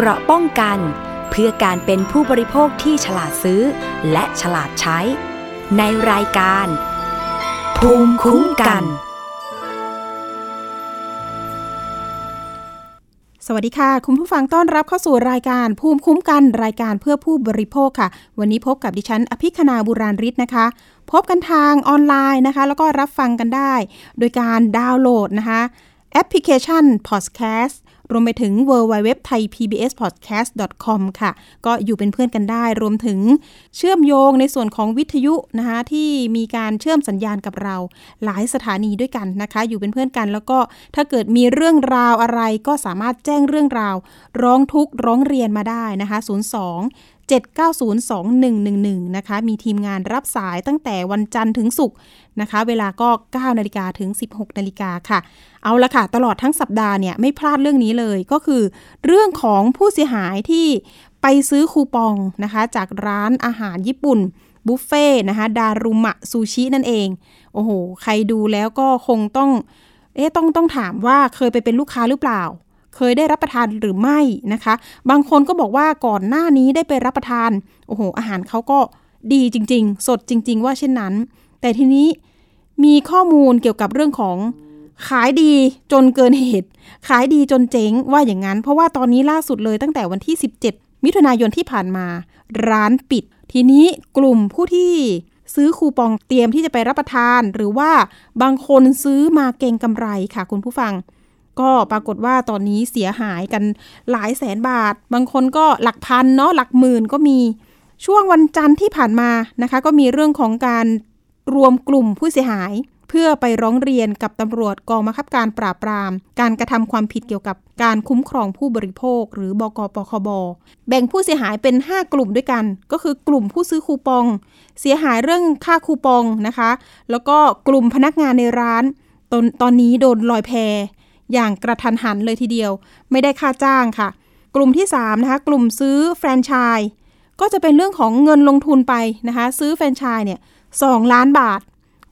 เกราะป้องกัน เพื่อการเป็นผู้บริโภคที่ฉลาดซื้อ และฉลาดใช้ ในรายการ ภูมิคุ้มกัน สวัสดีค่ะ คุณผู้ฟังต้อนรับเข้าสู่รายการภูมิคุ้มกันรายการเพื่อผู้บริโภคค่ะ วันนี้พบกับดิฉัน อภิคณาบุราริศนะคะพบกันทางออนไลน์นะคะ แล้วก็รับฟังกันได้ โดยการดาวน์โหลดนะคะ แอปพลิเคชัน Podcast รวมไปถึง w w w t h a i p b s p o d c a s t com ค่ะ ก็อยู่เป็นเพื่อนกันได้ รวมถึงเชื่อมโยงในส่วนของวิทยุนะคะที่มีการเชื่อมสัญญาณกับเรา หลายสถานีด้วยกันนะคะ อยู่เป็นเพื่อนกัน แล้วก็ถ้าเกิดมีเรื่องราวอะไรก็สามารถแจ้งเรื่องราว ร้องทุกข์ร้องเรียนมาได้นะคะ 02 7902111 นะคะ มีทีมงานรับสายตั้งแต่วันจันทร์ถึงศุกร์นะคะ เวลาก็ 9 นาฬิกาถึง 16 นาฬิกาค่ะ เอาละค่ะ ตลอดทั้งสัปดาห์เนี่ยไม่พลาดเรื่องนี้เลยก็คือ เรื่องของผู้เสียหายที่ไปซื้อคูปองนะคะ จากร้านอาหารญี่ปุ่นบุฟเฟ่นะคะดารุมะซูชินั่นเอง โอ้โห ใครดูแล้วก็คงต้อง เอ๊ะต้องต้องถามว่าเคยไปเป็นลูกค้าหรือเปล่า เคยได้รับประทานหรือไม่นะคะ บางคนก็บอกว่าก่อนหน้านี้ได้ไปรับประทาน โอ้โห อาหารเขาก็ดีจริง ๆ สดจริง ๆ ว่าเช่นนั้น แต่ทีนี้มีข้อมูลเกี่ยวกับเรื่องของ ขายดีจนเกินเหตุ ขายดีจนเจ๊งว่าอย่างนั้น เพราะว่าตอนนี้ล่าสุดเลยตั้งแต่วันที่ 17 มิถุนายนที่ผ่านมา ร้านปิด ทีนี้กลุ่มผู้ที่ซื้อคูปองเตรียมที่จะไปรับประทาน หรือว่าบางคนซื้อมาเก่งกำไรค่ะคุณผู้ฟัง ก็ปรากฏว่าตอนนี้เสียหายกันหลายแสนบาท บางคนก็หลักพันเนาะหลักหมื่นก็มีช่วงวันจันทร์ที่ผ่านมานะคะ ก็มีเรื่องของการรวมกลุ่มผู้เสียหาย เพื่อไปร้องเรียนกับตำรวจกองบังคับการปราบปราม การกระทำความผิดเกี่ยวกับการคุ้มครองผู้บริโภค หรือบกปคบ แบ่งผู้เสียหายเป็น 5 กลุ่มด้วยกัน ก็คือกลุ่มผู้ซื้อคูปอง เสียหายเรื่องค่าคูปองนะคะ แล้วก็กลุ่มพนักงานในร้านตอนตอนนี้โดนลอยแพอย่างกระทันหันเลยทีเดียว ไม่ได้ค่าจ้างค่ะ กลุ่มที่3นะคะกลุ่มซื้อแฟรนไชส์ก็จะเป็นเรื่องของเงินลงทุนไปนะคะ ซื้อแฟรนไชส์เนี่ยสล้านบาท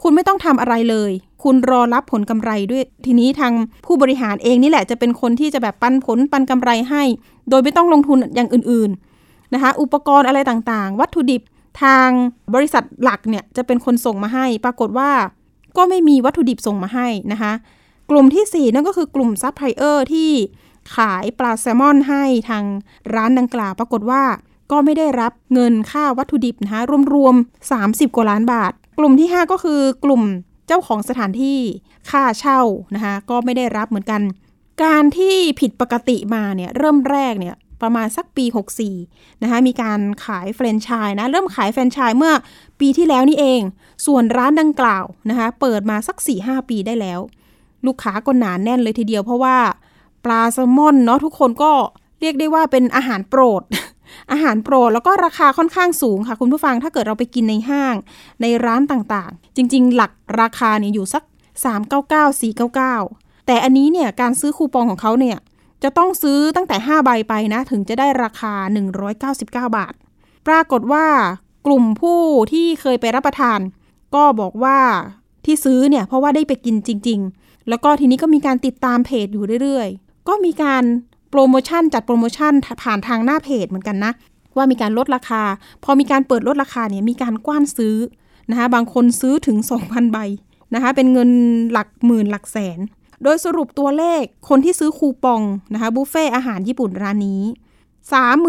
คุณไม่ต้องทำอะไรเลย คุณรอรับผลกำไรด้วย ทีนี้ทางผู้บริหารเองนี่แหละจะเป็นคนที่จะแบบปันผลปันกำไรให้ โดยไม่ต้องลงทุนอย่างอื่นๆนะคะ อุปกรณ์อะไรต่างๆ วัตถุดิบทางบริษัทหลักเนี่ยจะเป็นคนส่งมาให้ ปรากฏว่าก็ไม่มีวัตถุดิบส่งมาให้นะคะ กลุ่มที่ 4 นั่นก็คือกลุ่มซัพพลายเออร์ที่ขายปลาแซลมอนให้ทางร้านดังกล่าว ปรากฏว่าก็ไม่ได้รับเงินค่าวัตถุดิบนะคะรวมๆ30 กว่าล้านบาท กลุ่มที่ 5 ก็คือกลุ่มเจ้าของสถานที่ค่าเช่านะคะก็ไม่ได้รับเหมือนกัน การที่ผิดปกติมาเนี่ยเริ่มแรกเนี่ยประมาณสักปี 64 นะคะมีการขายแฟรนไชส์นะ เริ่มขายแฟรนไชส์เมื่อปีที่แล้วนี่เอง ส่วนร้านดังกล่าวนะคะเปิดมาสัก 4-5 ปีได้แล้ว ลูกค้าก็หนานแน่นเลยทีเดียวเพราะว่าปลาแซลมอนเนาะทุกคนก็เรียกได้ว่าเป็นอาหารโปรด อาหารโปรดแล้วก็ราคาค่อนข้างสูงค่ะ คุณผู้ฟังถ้าเกิดเราไปกินในห้างในร้านต่างๆ จริง ๆ หลักราคาเนี่ยอยู่สัก 399 499 แต่อันนี้เนี่ยการซื้อคูปองของเขาเนี่ยจะต้องซื้อตั้งแต่ 5 ใบไปนะ ถึงจะได้ราคา 199 บาท ปรากฏว่ากลุ่มผู้ที่เคยไปรับประทาน ก็บอกว่าที่ซื้อเนี่ยเพราะว่าได้ไปกินจริง ๆ แล้วก็ทีนี้ก็มีการติดตามเพจอยู่เรื่อยๆ ก็มีการ รโมชั่นจัดโปรโมชั่นผ่านทางหน้าเพจเหมือนกันนะ ว่ามีการลดราคา พอมีการเปิดลดราคาเนี่ยมีการกว้านซื้อนะคะบางคนซื้อถึง 2,000 ใบนะคะเป็นเงินหลักหมื่นหลักแสน โดยสรุปตัวเลขคนที่ซื้อคูปองนะคะบุฟเฟ่อาหารญี่ปุ่นร้านนี้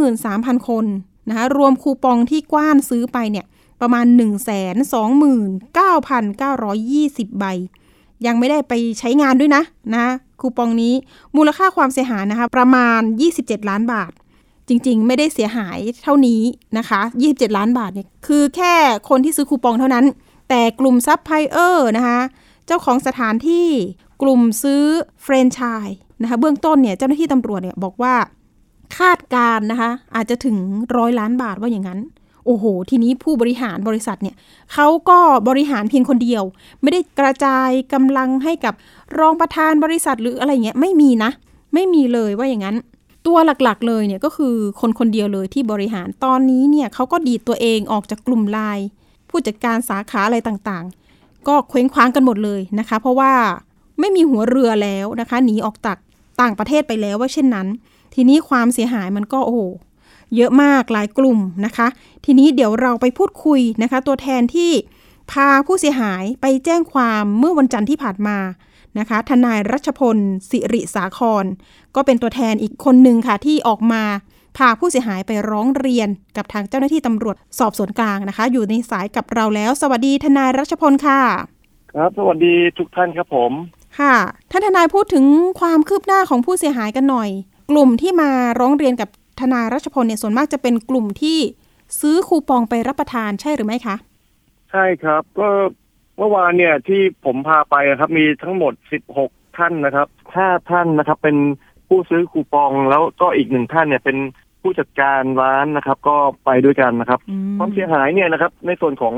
33,000 คนนะคะรวมคูปองที่กว้านซื้อไปเนี่ยประมาณ 129,920 ใบ ยังไม่ได้ไปใช้งานด้วยนะนะ คูปองนี้มูลค่าความเสียหายนะคะประมาณ 27 ล้านบาท จริง ๆ ไม่ได้เสียหายเท่านี้นะคะ 27 ล้านบาทเนี่ยคือแค่คนที่ซื้อคูปองเท่านั้น แต่กลุ่มซัพพลายเออร์นะคะเจ้าของสถานที่กลุ่มซื้อแฟรนไชส์นะคะเบื้องต้นเนี่ยเจ้าหน้าที่ตำรวจเนี่ยบอกว่าคาดการณ์นะคะอาจจะถึงร้อยล้านบาทว่าอย่างนั้น โอ้โห ทีนี้ผู้บริหารบริษัทเนี่ยเขาก็บริหารเพียงคนเดียว ไม่ได้กระจายกำลังให้กับ รองประธานบริษัทหรืออะไรเงี้ยไม่มีนะ ไม่มีเลยว่าอย่างนั้น ตัวหลักๆ เลยเนี่ยก็คือคนคนเดียวเลยที่บริหารตอนนี้เนี่ยเขาก็ดีดตัวเองออกจากกลุ่มไลน์ผู้จัดการสาขาอะไรต่างๆ ก็เคว้งคว้างกันหมดเลยนะคะ เพราะว่าไม่มีหัวเรือแล้วนะคะหนีออกจากต่างประเทศไปแล้วว่าเช่นนั้น ทีนี้ความเสียหายมันก็โอ้โหเยอะมากหลายกลุ่มนะคะ ทีนี้เดี๋ยวเราไปพูดคุยนะคะ ตัวแทนที่พาผู้เสียหายไปแจ้งความเมื่อวันจันทร์ที่ผ่านมา นะคะทนายรัชพล สิริสาคร ก็เป็นตัวแทนอีกคนหนึ่งค่ะที่ออกมาพาผู้เสียหายไปร้องเรียนกับทางเจ้าหน้าที่ตำรวจสอบสวนกลางนะคะ อยู่ในสายกับเราแล้ว สวัสดีทนายรัชพลค่ะ ครับสวัสดีทุกท่านครับผม ค่ะท่านทนายพูดถึงความคืบหน้าของผู้เสียหายกันหน่อย กลุ่มที่มาร้องเรียนกับทนายรัชพลเนี่ยส่วนมากจะเป็นกลุ่มที่ซื้อคูปองไปรับประทานใช่หรือไม่คะ ใช่ครับก็ เมื่อวานเนี่ยที่ผมพาไปอะครับ มีทั้งหมด 16 ท่านนะครับห้าท่านนะครับ เป็นผู้ซื้อคูปองแล้วก็อีกหนึ่งท่านเนี่ยเป็นผู้จัดการร้านนะครับ ก็ไปด้วยกันนะครับอืมความเสียหายเนี่ยนะครับ ในส่วนของ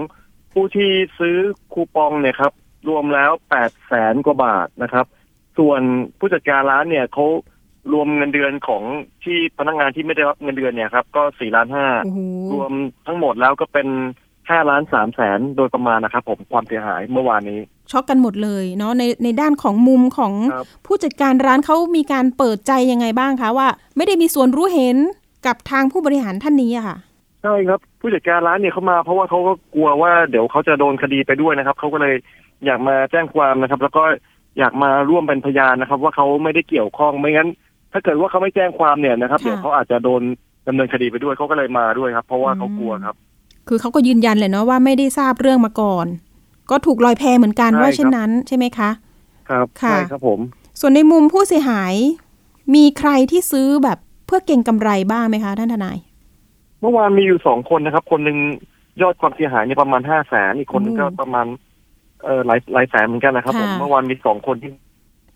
ผู้ที่ซื้อคูปองเนี่ยครับ รวมแล้วแปดแสนกว่าบาทนะครับ ส่วนผู้จัดการร้านเนี่ยเขารวมเงินเดือนของที่พนักงานที่ไม่ได้รับเงินเดือนเนี่ยครับ ก็สี่ล้านห้าโอ้โหรวมทั้งหมดแล้วก็เป็น ห้าล้านสามแสนโดยประมาณนะครับผมความเสียหายเมื่อวานนี้ช็อกกันหมดเลยเนาะในในด้านของมุมของครับผู้จัดการร้านเขามีการเปิดใจยังไงบ้างคะว่า ไม่ได้มีส่วนรู้เห็นกับทางผู้บริหารท่านนี้อะค่ะใช่ครับผู้จัดการร้านเนี่ยเขามา เพราะว่าเขาก็กลัวว่าเดี๋ยวเขาจะโดนคดีไปด้วยนะครับเขาก็เลยอยากมาแจ้งความนะครับ แล้วก็อยากมาร่วมเป็นพยานนะครับ ว่าเขาไม่ได้เกี่ยวข้องไม่งั้น ถ้าเกิดว่าเขาไม่แจ้งความเนี่ยนะครับค่ะเดี๋ยวเขาอาจจะโดนดำเนินคดีไปด้วยเขาก็เลยมาด้วยครับ เพราะว่าเขากลัวครับ คือเขาก็ยืนยันเลยเนาะว่าไม่ได้ทราบเรื่องมาก่อน ก็ถูกลอยแพเหมือนกันใช่ว่าครับเช่นนั้นใช่ไหมคะ ครับค่ะใช่ครับผม ส่วนในมุมผู้เสียหาย มีใครที่ซื้อแบบเพื่อเก่งกำไรบ้างไหมคะท่านทนาย เมื่อวานมีอยู่สองคนนะครับ คนหนึ่งยอดความเสียหายเนี่ยประมาณห้าแสนอีกคนหนึงก็อืมประมาณเออหลายหลายแสนเหมือนกันนะครับผมค่ะเมื่อวานมีสองคนที่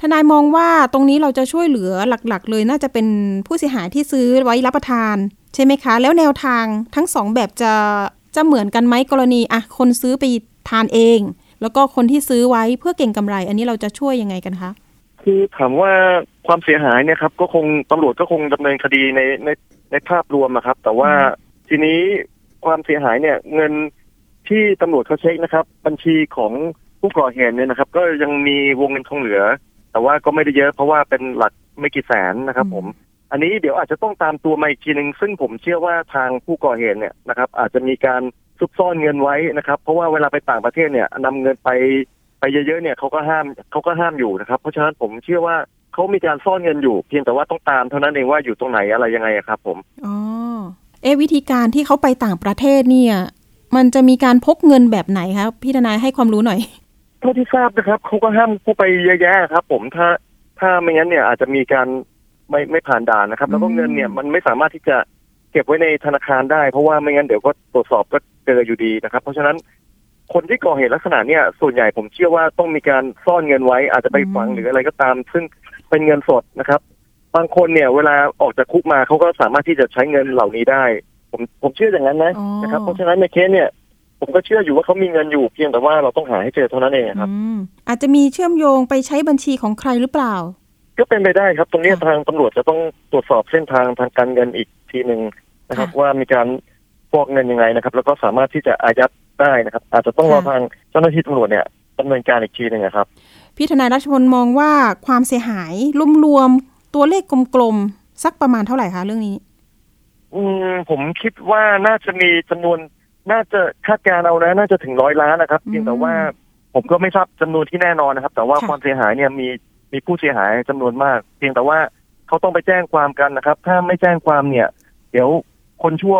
ทนายมองว่าตรงนี้เราจะช่วยเหลือหลักๆ เลยน่าจะเป็นผู้เสียหายที่ซื้อไว้รับประทาน ใช่ไหมคะ แล้วแนวทางทั้งสองแบบจะ จะเหมือนกันไหมกรณีอะคนซื้อไปทานเอง แล้วก็คนที่ซื้อไว้เพื่อเก่งกำไร อันนี้เราจะช่วยยังไงกันคะคือถามว่าความเสียหายเนี่ยครับ ก็คงตำรวจก็คงดำเนินคดีในในในภาพรวมนะครับ แต่ว่าทีนี้ความเสียหายเนี่ย เงินที่ตำรวจเขาเช็คนะครับ บัญชีของผู้ก่อเหตุเนี่ยนะครับ ก็ยังมีวงเงินคงเหลือ แต่ว่าก็ไม่ได้เยอะเพราะว่าเป็นหลักไม่กี่แสนนะครับ ผม อันนี้เดี๋ยวอาจจะต้องตามตัวมาอีกทีหนึ่งซึ่งผมเชื่อว่าทางผู้ก่อเหตุเนี่ยนะครับ อาจจะมีการซุกซ่อนเงินไว้นะครับ เพราะว่าเวลาไปต่างประเทศเนี่ยนำเงินไปไปเยอะๆเนี่ยเขาก็ห้ามเขาก็ห้ามอยู่นะครับ เพราะฉะนั้นผมเชื่อว่าเขามีการซ่อนเงินอยู่ เพียงแต่ว่าต้องตามเท่านั้นเองว่าอยู่ตรงไหนอะไรยังไงอะครับ ผมอ๋อเอะวิธีการที่เขาไปต่างประเทศเนี่ย มันจะมีการพกเงินแบบไหนคะพี่ทนายให้ความรู้หน่อยเท่าที่ทราบนะครับเขาก็ห้ามผู้ไปเยอะแยะครับ ผมถ้าถ้าไม่งั้นเนี่ยอาจจะมีการ ไม่ไม่ผ่านด่านนะครับ แล้วก็อืมเงินเนี่ยมันไม่สามารถที่จะเก็บไว้ในธนาคารได้ เพราะว่าไม่งั้นเดี๋ยวก็ตรวจสอบก็เจออยู่ดีนะครับ เพราะฉะนั้นคนที่ก่อเหตุลักษณะเนี่ยส่วนใหญ่ผมเชื่อว่าต้องมีการซ่อนเงินไว้อาจจะไปฝังหรืออะไรก็ตาม ซึ่งเป็นเงินสดนะครับ บางคนเนี่ย เวลาออกจากคุกมาเขาก็สามารถที่จะใช้เงินเหล่านี้ได้ ผมผมเชื่ออย่างนั้นนะอ๋อนะครับเพราะฉะนั้นในเคสเนี่ย ผมก็เชื่ออยู่ว่าเขามีเงินอยู่เพียงแต่ว่าเราต้องหาให้เจอเท่านั้นเองครับอืมอาจจะมีเชื่อมโยงไปใช้บัญชีของใครหรือเปล่า ก็เป็นไปได้ครับ ตรงเนี้ยค่ะทางตำรวจจะต้องตรวจสอบเส้นทางทางการเงินอีกทีหนึ่งนะครับค่ะว่ามีการฟอกเงินยังไงนะครับ แล้วก็สามารถที่จะอายัดได้นะครับ อาจจะต้องรอค่ะทางเจ้าหน้าที่ตำรวจเนี่ยดำเนินการอีกทีหนึ่งนะครับพี่ทนายรัชพลมองว่าความเสียหายรวมๆตัวเลขกลมๆสักประมาณเท่าไหร่คะเรื่องนี้ อืมผมคิดว่าน่าจะมีจำนวนน่าจะคาดการณ์เอานะน่าจะถึงร้อยล้านนะครับอืมเพียงแต่ว่าผมก็ไม่ทราบจำนวนที่แน่นอนนะครับ แต่ว่าค่ะความเสียหายเนี่ยมี มีผู้เสียหายจำนวนมาก เพียงแต่ว่าเขาต้องไปแจ้งความกันนะครับ ถ้าไม่แจ้งความเนี่ย เดี๋ยวคนชั่ว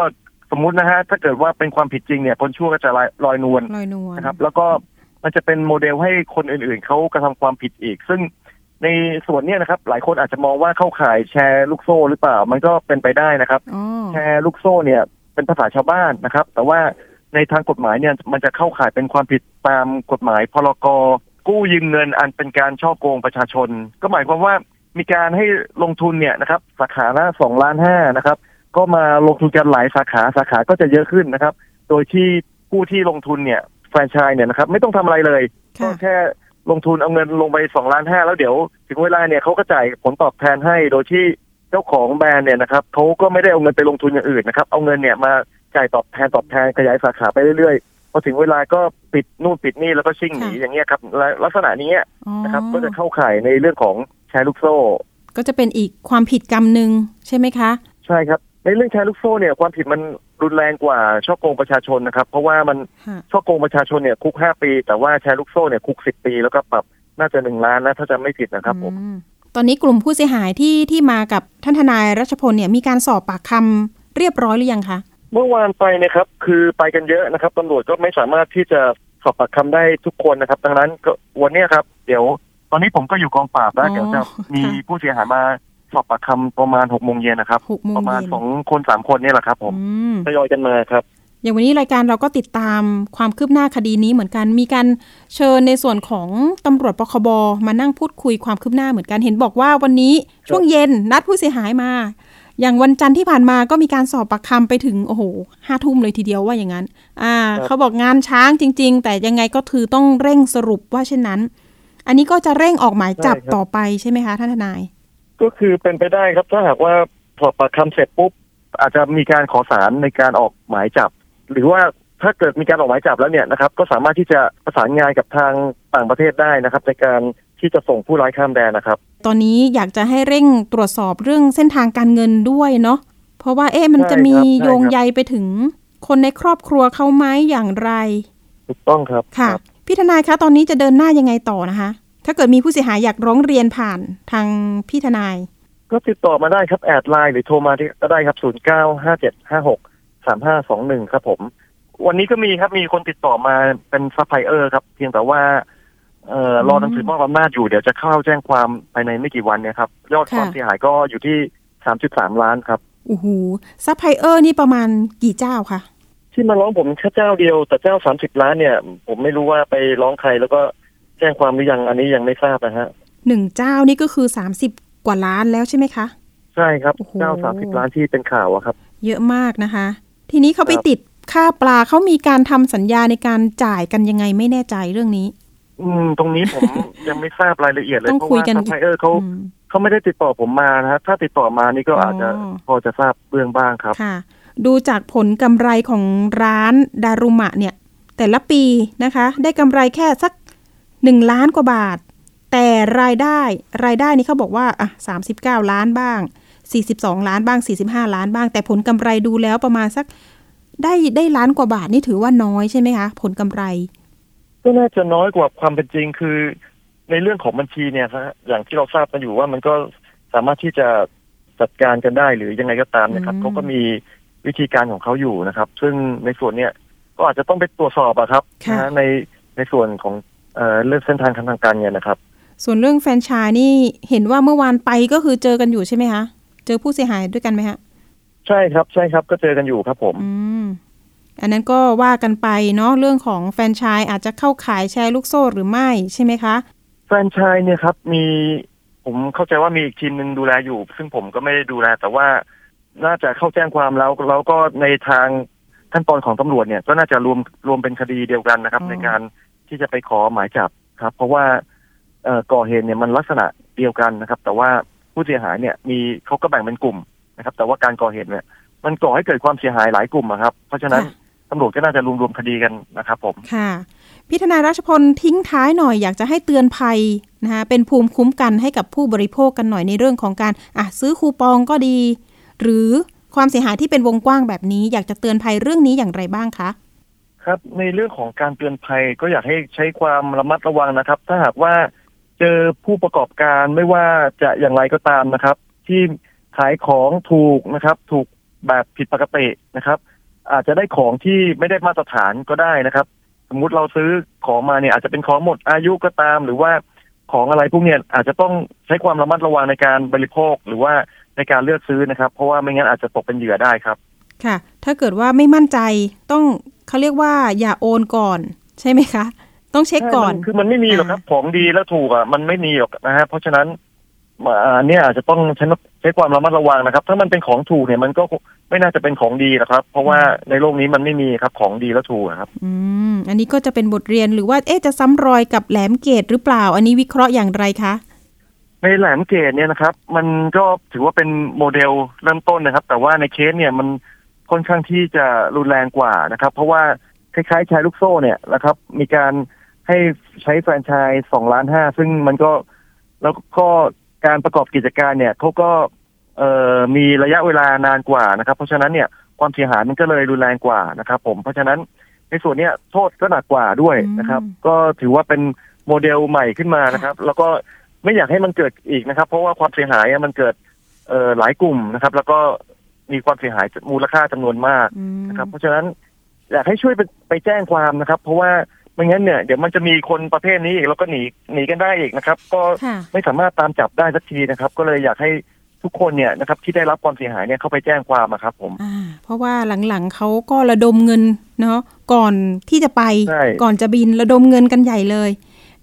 สมมุตินะฮะถ้าเกิดว่าเป็นความผิดจริงเนี่ย คนชั่วก็จะลอยลอยนวลลอยนวลนะครับ แล้วก็มันจะเป็นโมเดลให้คนอื่นๆเขากระทำความผิดอีก ซึ่งในส่วนเนี้ยนะครับ หลายคนอาจจะมองว่าเข้าข่ายแชร์ลูกโซ่หรือเปล่า มันก็เป็นไปได้นะครับอ๋อแชร์ลูกโซ่เนี่ย เป็นภาษาชาวบ้านนะครับ แต่ว่าในทางกฎหมายเนี่ยมันจะเข้าข่ายเป็นความผิดตามกฎหมายพรก กู้ยืมเงินอันเป็นการช่อโกงประชาชน ก็หมายความว่ามีการให้ลงทุนเนี่ยนะครับ สาขาละสองล้านห้านะครับ ก็มาลงทุนกันหลายสาขาสาขาก็จะเยอะขึ้นนะครับ โดยที่ผู้ที่ลงทุนเนี่ยแฟรนไชส์เนี่ยนะครับ ไม่ต้องทำอะไรเลยก็ค่ะแค่ลงทุนเอาเงินลงไปสองล้านห้าแล้วเดี๋ยว ถึงเวลาเนี่ยเขาก็จ่ายผลตอบแทนให้โดยที่เจ้าของแบรนด์เนี่ยนะครับเขาก็ไม่ได้เอาเงินไปลงทุนอย่างอื่นนะครับ เอาเงินเนี่ยมาจ่ายตอบแทนตอบแทนขยายสาขาไปเรื่อยๆ พอถึงเวลาก็ปิดนู่นปิดนี่แล้วก็ชิ่งหนีค่ะอย่างเงี้ยครับและลักษณะนี้อ๋อนะครับ ก็จะเข้าข่ายในเรื่องของแชร์ลูกโซ่ ก็จะเป็นอีกความผิดกรรมหนึ่งใช่ไหมคะ ใช่ครับ ในเรื่องแชร์ลูกโซ่เนี่ยความผิดมันรุนแรงกว่าช่อโกงประชาชนนะครับ เพราะว่ามันค่ะช่อโกงประชาชนเนี่ยคุกห้าปี แต่ว่าแชร์ลูกโซ่เนี่ยคุกสิบปี แล้วก็ปรับน่าจะหนึ่งล้านนะถ้าจำไม่ผิดนะครับผมอืมตอนนี้กลุ่มผู้เสียหายที่ที่มากับท่านทนายรัชพลเนี่ยมีการสอบปากคำเรียบร้อยหรือยังคะ เมื่อวานไปเนะครับ คือไปกันเยอะนะครับตำรวจก็ไม่สามารถที่จะสอบปากคำได้ทุกคนนะครับ ดังนั้นก็วันเนี้ยครับ เดี๋ยวตอนนี้ผมก็อยู่กองปราบแล้วอ๋อเดี๋ยวจะมีค่ะผู้เสียหายมาสอบปากคำประมาณหกโมงเย็นนะครับหกโมงประมาณเย็นสองคนสามคนเนี่ยแหละครับผมอืมทยอยกันมาครับ อย่างวันนี้รายการเราก็ติดตามความคืบหน้าคดีนี้เหมือนกัน มีการเชิญในส่วนของตำรวจปคบมานั่งพูดคุยความคืบหน้าเหมือนกัน เห็นบอกว่าวันนี้ช่วงเย็นนัดผู้เสียหายมา อย่างวันจันทร์ที่ผ่านมาก็มีการสอบปากคำไปถึงโอ้โหห้าทุ่มเลยทีเดียวว่าอย่างนั้น อ่าครับเขาบอกงานช้างจริง ๆ แต่ยังไงก็คือต้องเร่งสรุปว่าเช่นนั้น อันนี้ก็จะเร่งออกหมายจับต่อไปใช่ไหมคะท่านทนาย ก็คือเป็นไปได้ครับถ้าหากว่าสอบปากคำเสร็จปุ๊บอาจจะมีการขอสารในการออกหมายจับ หรือว่าถ้าเกิดมีการออกหมายจับแล้วเนี่ยนะครับ ก็สามารถที่จะประสานงานกับทางต่างประเทศได้นะครับ ในการ ที่จะส่งผู้ร้ายข้ามแดนนะครับ ตอนนี้อยากจะให้เร่งตรวจสอบเรื่องเส้นทางการเงินด้วยเนาะเพราะว่าเอ๊ะมันใช่จะมีครับใช่ครับโยงใยไปถึง คนในครอบครัวเขาไหมอย่างไรถูกต้องครับค่ะรับพี่ทนายคะตอนนี้จะเดินหน้ายังไงต่อนะคะ ถ้าเกิดมีผู้เสียหายอยากร้องเรียนผ่านทางพี่ทนาย ก็ติดต่อมาได้ครับ add Line หรือโทรมาที่ก็ได้ครับ0 9 5 7 5 6 3 5 2 1ครับผม วันนี้ก็มีครับมีคนติดต่อมาเป็นซัพพลายเออร์ครับ เพียงแต่ว่า เอ่อรอหนังสือมอบอำนาจอยู่เดี๋ยวจะเข้าแจ้งความภายในไม่กี่วันเนี่ยครับยอดค่ะความเสียหายก็อยู่ที่33ล้านครับโอ้โหซัพพลายเออร์นี่ประมาณกี่เจ้าคะที่มาร้องผมแค่เจ้าเดียว แต่เจ้า30ล้านเนี่ย ผมไม่รู้ว่าไปร้องใครแล้วก็แจ้งความหรือยังอันนี้ยังไม่ทราบนะฮะหนึ่งเจ้านี่ก็คือ30กว่าล้านแล้วใช่ไหมคะ ใช่ครับโอ้โหเจ้า30ล้านที่เป็นข่าวอะครับ เยอะมากนะคะ ทีนี้เขาไปครับติดค่าปลาเขามีการทำสัญญาในการจ่ายกันยังไงไม่แน่ใจเรื่องนี้ อืม ตรงนี้ผมยังไม่ทราบรายละเอียดเลยต้องเพราะคุยว่ากันซัพพลายเออร์เขาอืมเขาไม่ได้ติดต่อผมมานะฮะถ้าติดต่อมานี่ก็อ๋อออาจจะพอจะทราบเบื้องบ้างครับค่ะ ดูจากผลกำไรของร้านดารุมะเนี่ย แต่ละปีนะคะ ได้กำไรแค่สักหนึ่งล้านกว่าบาท แต่รายได้รายได้นี่เขาบอกว่าอะสามสิบเก้าล้านบ้างสี่สิบสองล้านบ้างสี่สิบห้าล้านบ้าง แต่ผลกำไรดูแล้วประมาณสักได้ได้ล้านกว่าบาทนี่ถือว่าน้อยใช่ไหมคะ ผลกำไร ก็น่าจะน้อยกว่าความเป็นจริงคือ ในเรื่องของบัญชีเนี่ยฮะอย่างที่เราทราบกันอยู่ว่ามันก็สามารถที่จะจัดการกันได้หรือยังไงก็ตามนะครับอืมเขาก็มีวิธีการของเขาอยู่นะครับ ซึ่งในส่วนเนี้ยก็อาจจะต้องไปตรวจสอบอะครับนะฮะในในส่วนของเอ่อเรื่องเส้นทางทางการเงินนะครับ ส่วนเรื่องแฟรนไชส์นี่เห็นว่าเมื่อวานไปก็คือเจอกันอยู่ใช่ไหมคะ เจอผู้เสียหายด้วยกันไหมฮะ ใช่ครับใช่ครับก็เจอกันอยู่ครับผม อันนั้นก็ว่ากันไปเนาะเรื่องของแฟนชส์อาจจะเข้าขายแชร์ลูกโซ่หรือไม่ใช่ไหมคะ แฟนชส์เนี่ยครับมีผมเข้าใจว่ามีอีกทีมหนึ่งดูแลอยู่ ซึ่งผมก็ไม่ได้ดูแล แต่ว่าน่าจะเข้าแจ้งความแล้วแล้วก็ในทางขั้นตอนของตำรวจเนี่ย ก็น่าจะรวมรวมเป็นคดีเดียวกันนะครับ ในการที่จะไปขอหมายจับครับ เพราะว่าเอ่อก่อเหตุเนี่ยมันลักษณะเดียวกันนะครับ แต่ว่าผู้เสียหายเนี่ยมีเขาก็แบ่งเป็นกลุ่มนะครับ แต่ว่าการก่อเหตุเนี่ย มันก่อให้เกิดความเสียหายหลายกลุ่มครับ เพราะฉะนั้น ตำรวจก็น่าจะรวมรวมคดีกันนะครับผมค่ะพี่ทนายรัชพลทิ้งท้ายหน่อยอยากจะให้เตือนภัยนะคะเป็นภูมิคุ้มกันให้กับผู้บริโภคกันหน่อยในเรื่องของการอะซื้อคูปองก็ดี หรือความเสียหายที่เป็นวงกว้างแบบนี้ อยากจะเตือนภัยเรื่องนี้อย่างไรบ้างคะครับในเรื่องของการเตือนภัยก็อยากให้ใช้ความระมัดระวังนะครับ ถ้าหากว่าเจอผู้ประกอบการไม่ว่าจะอย่างไรก็ตามนะครับ ที่ขายของถูกนะครับ ถูกแบบผิดปกตินะครับ อาจจะได้ของที่ไม่ได้มาตรฐานก็ได้นะครับ สมมุติเราซื้อของมาเนี่ยอาจจะเป็นของหมดอายุก็ตาม หรือว่าของอะไรพวกเนี้ยอาจจะต้องใช้ความระมัดระวังในการบริโภคหรือว่าในการเลือกซื้อนะครับ เพราะว่าไม่งั้นอาจจะตกเป็นเหยื่อได้ครับ ค่ะ ถ้าเกิดว่าไม่มั่นใจต้องเขาเรียกว่าอย่าโอนก่อน ใช่ไหมคะ ต้องเช็คก่อนใช่มัคือมันไม่มีหรอกครับอ่าของดีและถูกอะมันไม่มีหรอกนะฮะเพราะฉะนั้นอ่าอันเนี้ยอาจจะต้องใช้ ใช้ความระมัดระวังนะครับ ถ้ามันเป็นของถูกเนี่ยมันก็ไม่น่าจะเป็นของดีนะครับ เพราะว่าในโลกนี้มันไม่มีครับของดีและถูกอะครับ อืมอันนี้ก็จะเป็นบทเรียนหรือว่าเอ๊ะจะซ้ำรอยกับแหลมเกตหรือเปล่า อันนี้วิเคราะห์อย่างไรคะในแหลมเกตเนี่ยนะครับ มันก็ถือว่าเป็นโมเดลเริ่มต้นนะครับ แต่ว่าในเคสเนี่ยมันค่อนข้างที่จะรุนแรงกว่านะครับ เพราะว่าคล้ายๆชายลูกโซ่เนี่ยนะครับ มีการให้ใช้แฟรนไชส์สองล้านห้าซึ่งมันก็แล้วก็ การประกอบกิจการเนี่ยเขาก็เอ่อมีระยะเวลานานกว่านะครับ เพราะฉะนั้นเนี่ยความเสียหายมันก็เลยรุนแรงกว่านะครับ ผมเพราะฉะนั้นในส่วนเนี้ยโทษก็หนักกว่าด้วยนะครับ ก็ถือว่าเป็นโมเดลใหม่ขึ้นมานะครับ แล้วก็ไม่อยากให้มันเกิดอีกนะครับ เพราะว่าความเสียหายมันเกิดเอ่อหลายกลุ่มนะครับ แล้วก็มีความเสียหายมูลค่าจำนวนมากนะครับ เพราะฉะนั้นอยากให้ช่วยไปไปแจ้งความนะครับ เพราะว่า ไม่งั้นเนี่ยเดี๋ยวมันจะมีคนประเภทนี้อีกแล้วก็หนีหนีกันได้อีกนะครับ ก็ไม่สามารถตามจับได้สักทีนะครับ ก็เลยอยากให้ทุกคนเนี่ยนะครับที่ได้รับความเสียหายเนี่ยเข้าไปแจ้งความนะครับผมเพราะว่าหลังๆเขาก็ระดมเงินเนาะก่อนที่จะไปก่อนจะบินระดมเงินกันใหญ่เลย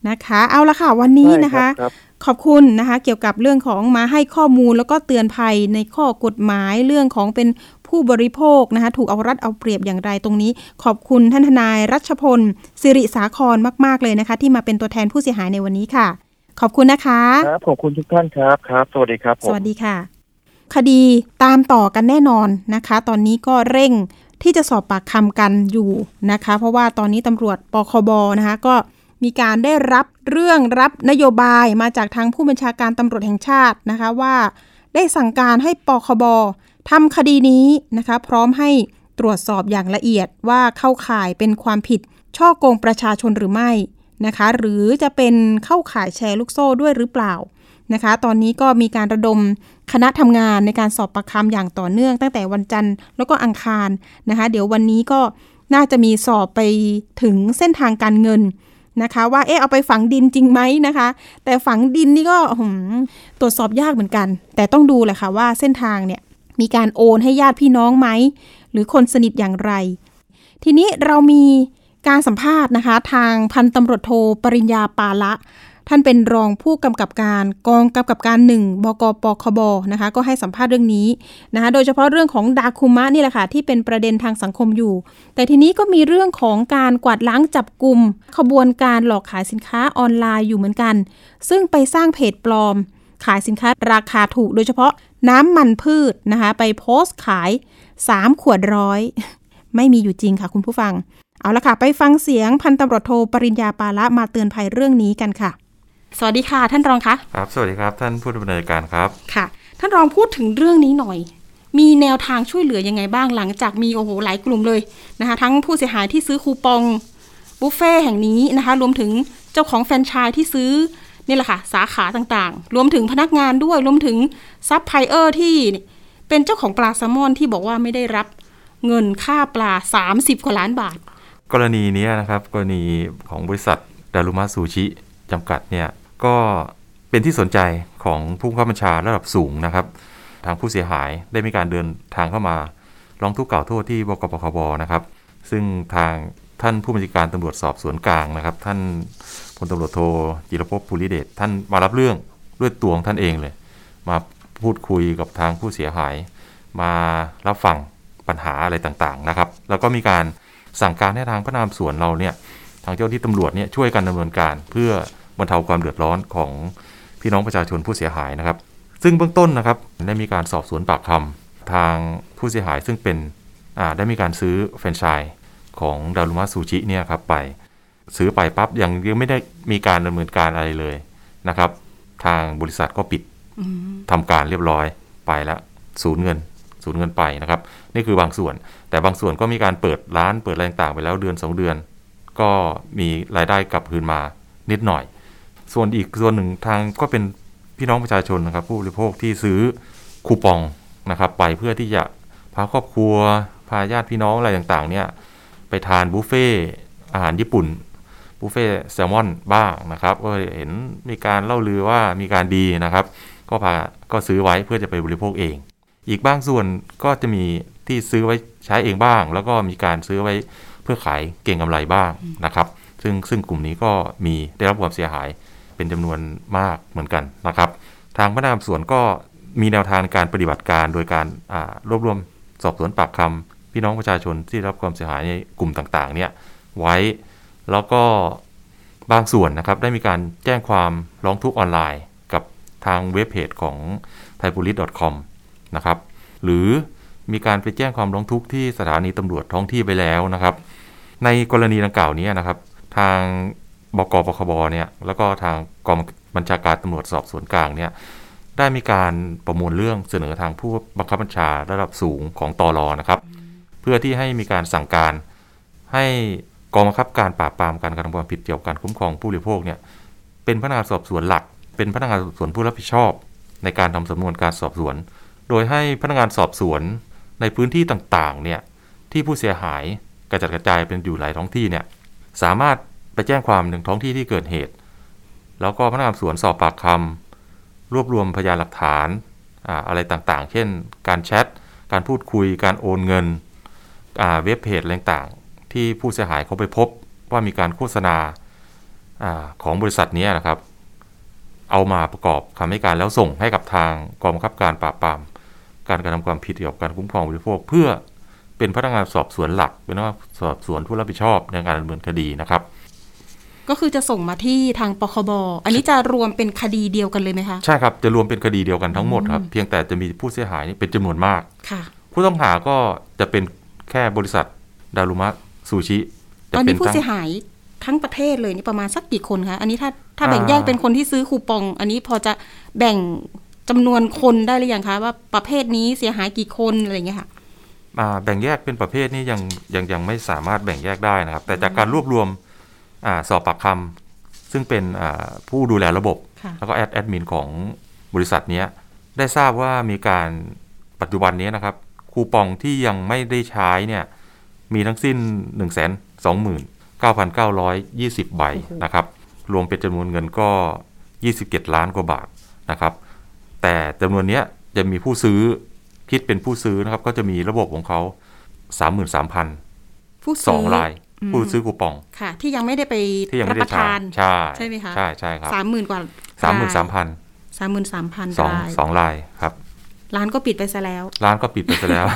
นะคะ เอาละค่ะวันนี้นะคะขอบคุณนะคะ เกี่ยวกับเรื่องของมาให้ข้อมูลแล้วก็เตือนภัยในข้อกฎหมายเรื่องของเป็น ผู้บริโภคนะคะถูกเอารัดเอาเปรียบอย่างไรตรงนี้ ขอบคุณท่านทนายรัชพลสิริสาครมาก ๆ เลยนะคะ ที่มาเป็นตัวแทนผู้เสียหายในวันนี้ค่ะ ขอบคุณนะคะครับขอบคุณทุกท่านครับครับ สวัสดีครับ สวัสดีค่ะ คดีตามต่อกันแน่นอนนะคะ ตอนนี้ก็เร่งที่จะสอบปากคำกันอยู่นะคะ เพราะว่าตอนนี้ตำรวจปคบนะคะก็มีการได้รับเรื่องรับนโยบายมาจากทางผู้บัญชาการตำรวจแห่งชาตินะคะว่า ได้สั่งการให้ปคบ ทำคดีนี้นะคะ พร้อมให้ตรวจสอบอย่างละเอียดว่าเข้าข่ายเป็นความผิด ช่อโกงประชาชนหรือไม่นะคะ หรือจะเป็นเข้าข่ายแชร์ลูกโซ่ด้วยหรือเปล่านะคะ ตอนนี้ก็มีการระดมคณะทำงานในการสอบประคำอย่างต่อเนื่อง ตั้งแต่วันจันทร์แล้วก็อังคารนะคะ เดี๋ยววันนี้ก็น่าจะมีสอบไปถึงเส้นทางการเงินนะคะ ว่าเอ๊ะเอาไปฝังดินจริงไหมนะคะ แต่ฝังดินนี่ก็ตรวจสอบยากเหมือนกัน แต่ต้องดูแหละค่ะว่าเส้นทางเนี่ย มีการโอนให้ญาติพี่น้องไหม หรือคนสนิทอย่างไร ทีนี้เรามีการสัมภาษณ์นะคะ ทางพันตำรวจโทปริญญาปาละ ท่านเป็นรองผู้กำกับการกองกำกับการหนึ่งบกปคบนะคะ ก็ให้สัมภาษณ์เรื่องนี้นะคะ โดยเฉพาะเรื่องของดาคุมะนี่แหละค่ะที่เป็นประเด็นทางสังคมอยู่ แต่ทีนี้ก็มีเรื่องของการกวาดล้างจับกลุ่มขบวนการหลอกขายสินค้าออนไลน์อยู่เหมือนกัน ซึ่งไปสร้างเพจปลอม ขายสินค้าราคาถูก โดยเฉพาะ น้ำมันพืชนะคะไปโพสต์ขาย 3 ขวดร้อย ไม่มีอยู่จริงค่ะคุณผู้ฟัง เอาละค่ะ ไปฟังเสียงพันตำรวจโทปริญญาปาละมาเตือนภัยเรื่องนี้กันค่ะ สวัสดีค่ะท่านรองคะครับ สวัสดีครับท่านผู้ดำเนินการครับค่ะ ท่านรองพูดถึงเรื่องนี้หน่อยมีแนวทางช่วยเหลือยังไงบ้างหลังจากมีโอ้โหหลายกลุ่มเลยนะคะ ทั้งผู้เสียหายที่ซื้อคูปองบุฟเฟ่แห่งนี้นะคะ รวมถึงเจ้าของแฟรนไชส์ที่ซื้อ นี่แหละค่ะ สาขาต่างๆ รวมถึงพนักงานด้วย รวมถึงซับไพเออร์ที่เป็นเจ้าของปลาแซลมอนที่บอกว่าไม่ได้รับเงินค่าปลา 30 กว่าล้านบาท กรณีนี้นะครับ กรณีของบริษัทดารุมาซูชิจำกัดเนี่ยก็เป็นที่สนใจของผู้ข้าบัญชาระดับสูงนะครับ ทางผู้เสียหายได้มีการเดินทางเข้ามาร้องทุกข์กล่าวโทษที่บกปคบนะครับ ซึ่งทางท่านผู้บัญชาการตำรวจสอบสวนกลางนะครับ ท่าน พลตำรวจโทจิรพภูริเดชท่านมารับเรื่องด้วยตัวของท่านเองเลย มาพูดคุยกับทางผู้เสียหาย มารับฟังปัญหาอะไรต่างๆนะครับ แล้วก็มีการสั่งการให้ทางพนักงานสวนเราเนี่ยทางเจ้าที่ตำรวจเนี่ยช่วยกันดำเนินการเพื่อบรรเทาความเดือดร้อนของพี่น้องประชาชนผู้เสียหายนะครับ ซึ่งเบื้องต้นนะครับได้มีการสอบสวนปากคำทางผู้เสียหายซึ่งเป็นได้มีการซื้อแฟรนไชส์ของดารุมะซูชิเนี่ยครับไป ซื้อไปปั๊บยังยังไม่ได้มีการดำเนินการอะไรเลยนะครับ ทางบริษัทก็ปิดทำการเรียบร้อยไปแล้วสูญเงินสูญเงินไปนะครับ นี่คือบางส่วน แต่บางส่วนก็มีการเปิดร้านเปิดอะไรต่างไปแล้วเดือน 2 เดือน ก็มีรายได้กลับคืนมานิดหน่อย ส่วนอีกส่วนหนึ่งทางก็เป็นพี่น้องประชาชนนะครับ ผู้บริโภคที่ซื้อคูปองนะครับ ไปเพื่อที่จะพาครอบครัวพาญาติพี่น้องอะไรต่างๆ เนี่ยไปทานบุฟเฟ่อาหารญี่ปุ่น บุฟเฟ่แซลมอนบ้างนะครับก็เห็นมีการเล่าลือว่ามีการดีนะครับ ก็พาก็ซื้อไว้เพื่อจะไปบริโภคเอง อีกบางส่วนก็จะมีที่ซื้อไว้ใช้เองบ้าง แล้วก็มีการซื้อไว้เพื่อขายเก่งกำไรบ้างนะครับ ซึ่งซึ่งกลุ่มนี้ก็มีได้รับความเสียหายเป็นจำนวนมากเหมือนกันนะครับ ทางพนักงานสวนก็มีแนวทางการปฏิบัติการโดยการรวบรวมสอบสวนปากคำพี่น้องประชาชนที่รับความเสียหายในกลุ่มต่างๆเนี่ยไว้ แล้วก็บางส่วนนะครับได้มีการแจ้งความร้องทุกข์ออนไลน์กับทางเว็บเพจของ t h a i p o l i c e c o m นะครับ หรือมีการไปแจ้งความร้องทุกข์ที่สถานีตำรวจท้องที่ไปแล้วนะครับ ในกรณีดังกล่าวนี้นะครับ ทางบกปคบเนี่ยแล้วก็ทางกองบัญชาการตำรวจสอบสวนกลางเนี่ยได้มีการประมวลเรื่องเสนอทางผู้บังคับบัญชาระดับสูงของตอรอนะครับ เพื่อที่ให้มีการสั่งการให้ กองบังคับการปราบปรามการกระทำความผิดเกี่ยวกับการคุ้มครองผู้บริโภคเนี่ยเป็นพนักงานสอบสวนหลัก เป็นพนักงานสอบสวนผู้รับผิดชอบ ในการทำสำนวนการสอบสวน โดยให้พนักงานสอบสวนในพื้นที่ต่างๆเนี่ยที่ผู้เสียหายกระจัดกระจายเป็นอยู่หลายท้องที่เนี่ยสามารถไปแจ้งความหนึ่งท้องที่ที่เกิดเหตุ แล้วก็พนักงานสอบสวนสอบปากคำรวบรวมพยานหลักฐานอ่าอะไรต่างๆ เช่น การแชทการพูดคุยการโอนเงินเว็บเพจอะไรต่าง ที่ผู้เสียหายเขาไปพบว่ามีการโฆษณาอาของบริษัทนี้นะครับ เอามาประกอบคำให้การแล้วส่งให้กับทางกองบังคับการปราบปราม การกระทำความผิดเกี่ยวกับการคุ้มครองผู้บริโภค เพื่อเป็นพนักงานสอบสวนหลักเป็นพนักงานสอบสวนผู้รับผิดชอบในการดำเนินคดีนะครับก็คือจะส่งมาที่ทางปคบอันนี้จะรวมเป็นคดีเดียวกันเลยไหมคะ ใช่ครับ จะรวมเป็นคดีเดียวกันทั้งหมดครับ เพียงแต่จะมีผู้เสียหายนี่เป็นจำนวนมาก ค่ะ ผู้ต้องหาก็จะเป็นแค่บริษัทดารุมะ ซูชิตอนนี้จะผู้ตั้งเสียหายทั้งประเทศเลยนี่ประมาณสักกี่คนคะอันนี้ถ้าถ้าแบ่งอ่าแยกเป็นคนที่ซื้อคูปอง อันนี้พอจะแบ่งจำนวนคนได้หรือยังคะ ว่าประเภทนี้เสียหายกี่คนอะไรอย่างเงี้ยค่ะอ่าแบ่งแยกเป็นประเภทนี่ยังยังยังไม่สามารถแบ่งแยกได้นะครับ แต่จากการรวบรวมอาสอบปากคำซึ่งเป็นอ่าผู้ดูแลระบบค่ะแล้วก็แอดแอดมินของบริษัทเนี้ยได้ทราบว่ามีการปัจจุบันนี้นะครับ คูปองที่ยังไม่ได้ใช้เนี่ย มีทั้งสิ้น 1 2 9 9 2 0 ใบนะครับ รวมเป็นจำนวนเงินก็ 27 ล้านกว่าบาทนะครับ แต่จำนวนเนี้ยจะมีผู้ซื้อคิดเป็นผู้ซื้อนะครับ ก็จะมีระบบของเขา 33,000ผู้สซื้องรายผู้ซื้อคูปองค่ะ ที่ยังไม่ได้ไปที่ยังรัไม่บได้ประใช้ทานใช่ใช่ไหมคะใช่ใช่ครับสามหมื่นกว่าสามหมื่นสามพันสามหมื่นสามพันสองรายสองรายครับ ร้านก็ปิดไปซะแล้ว ร้านก็ปิดไปซะแล้ว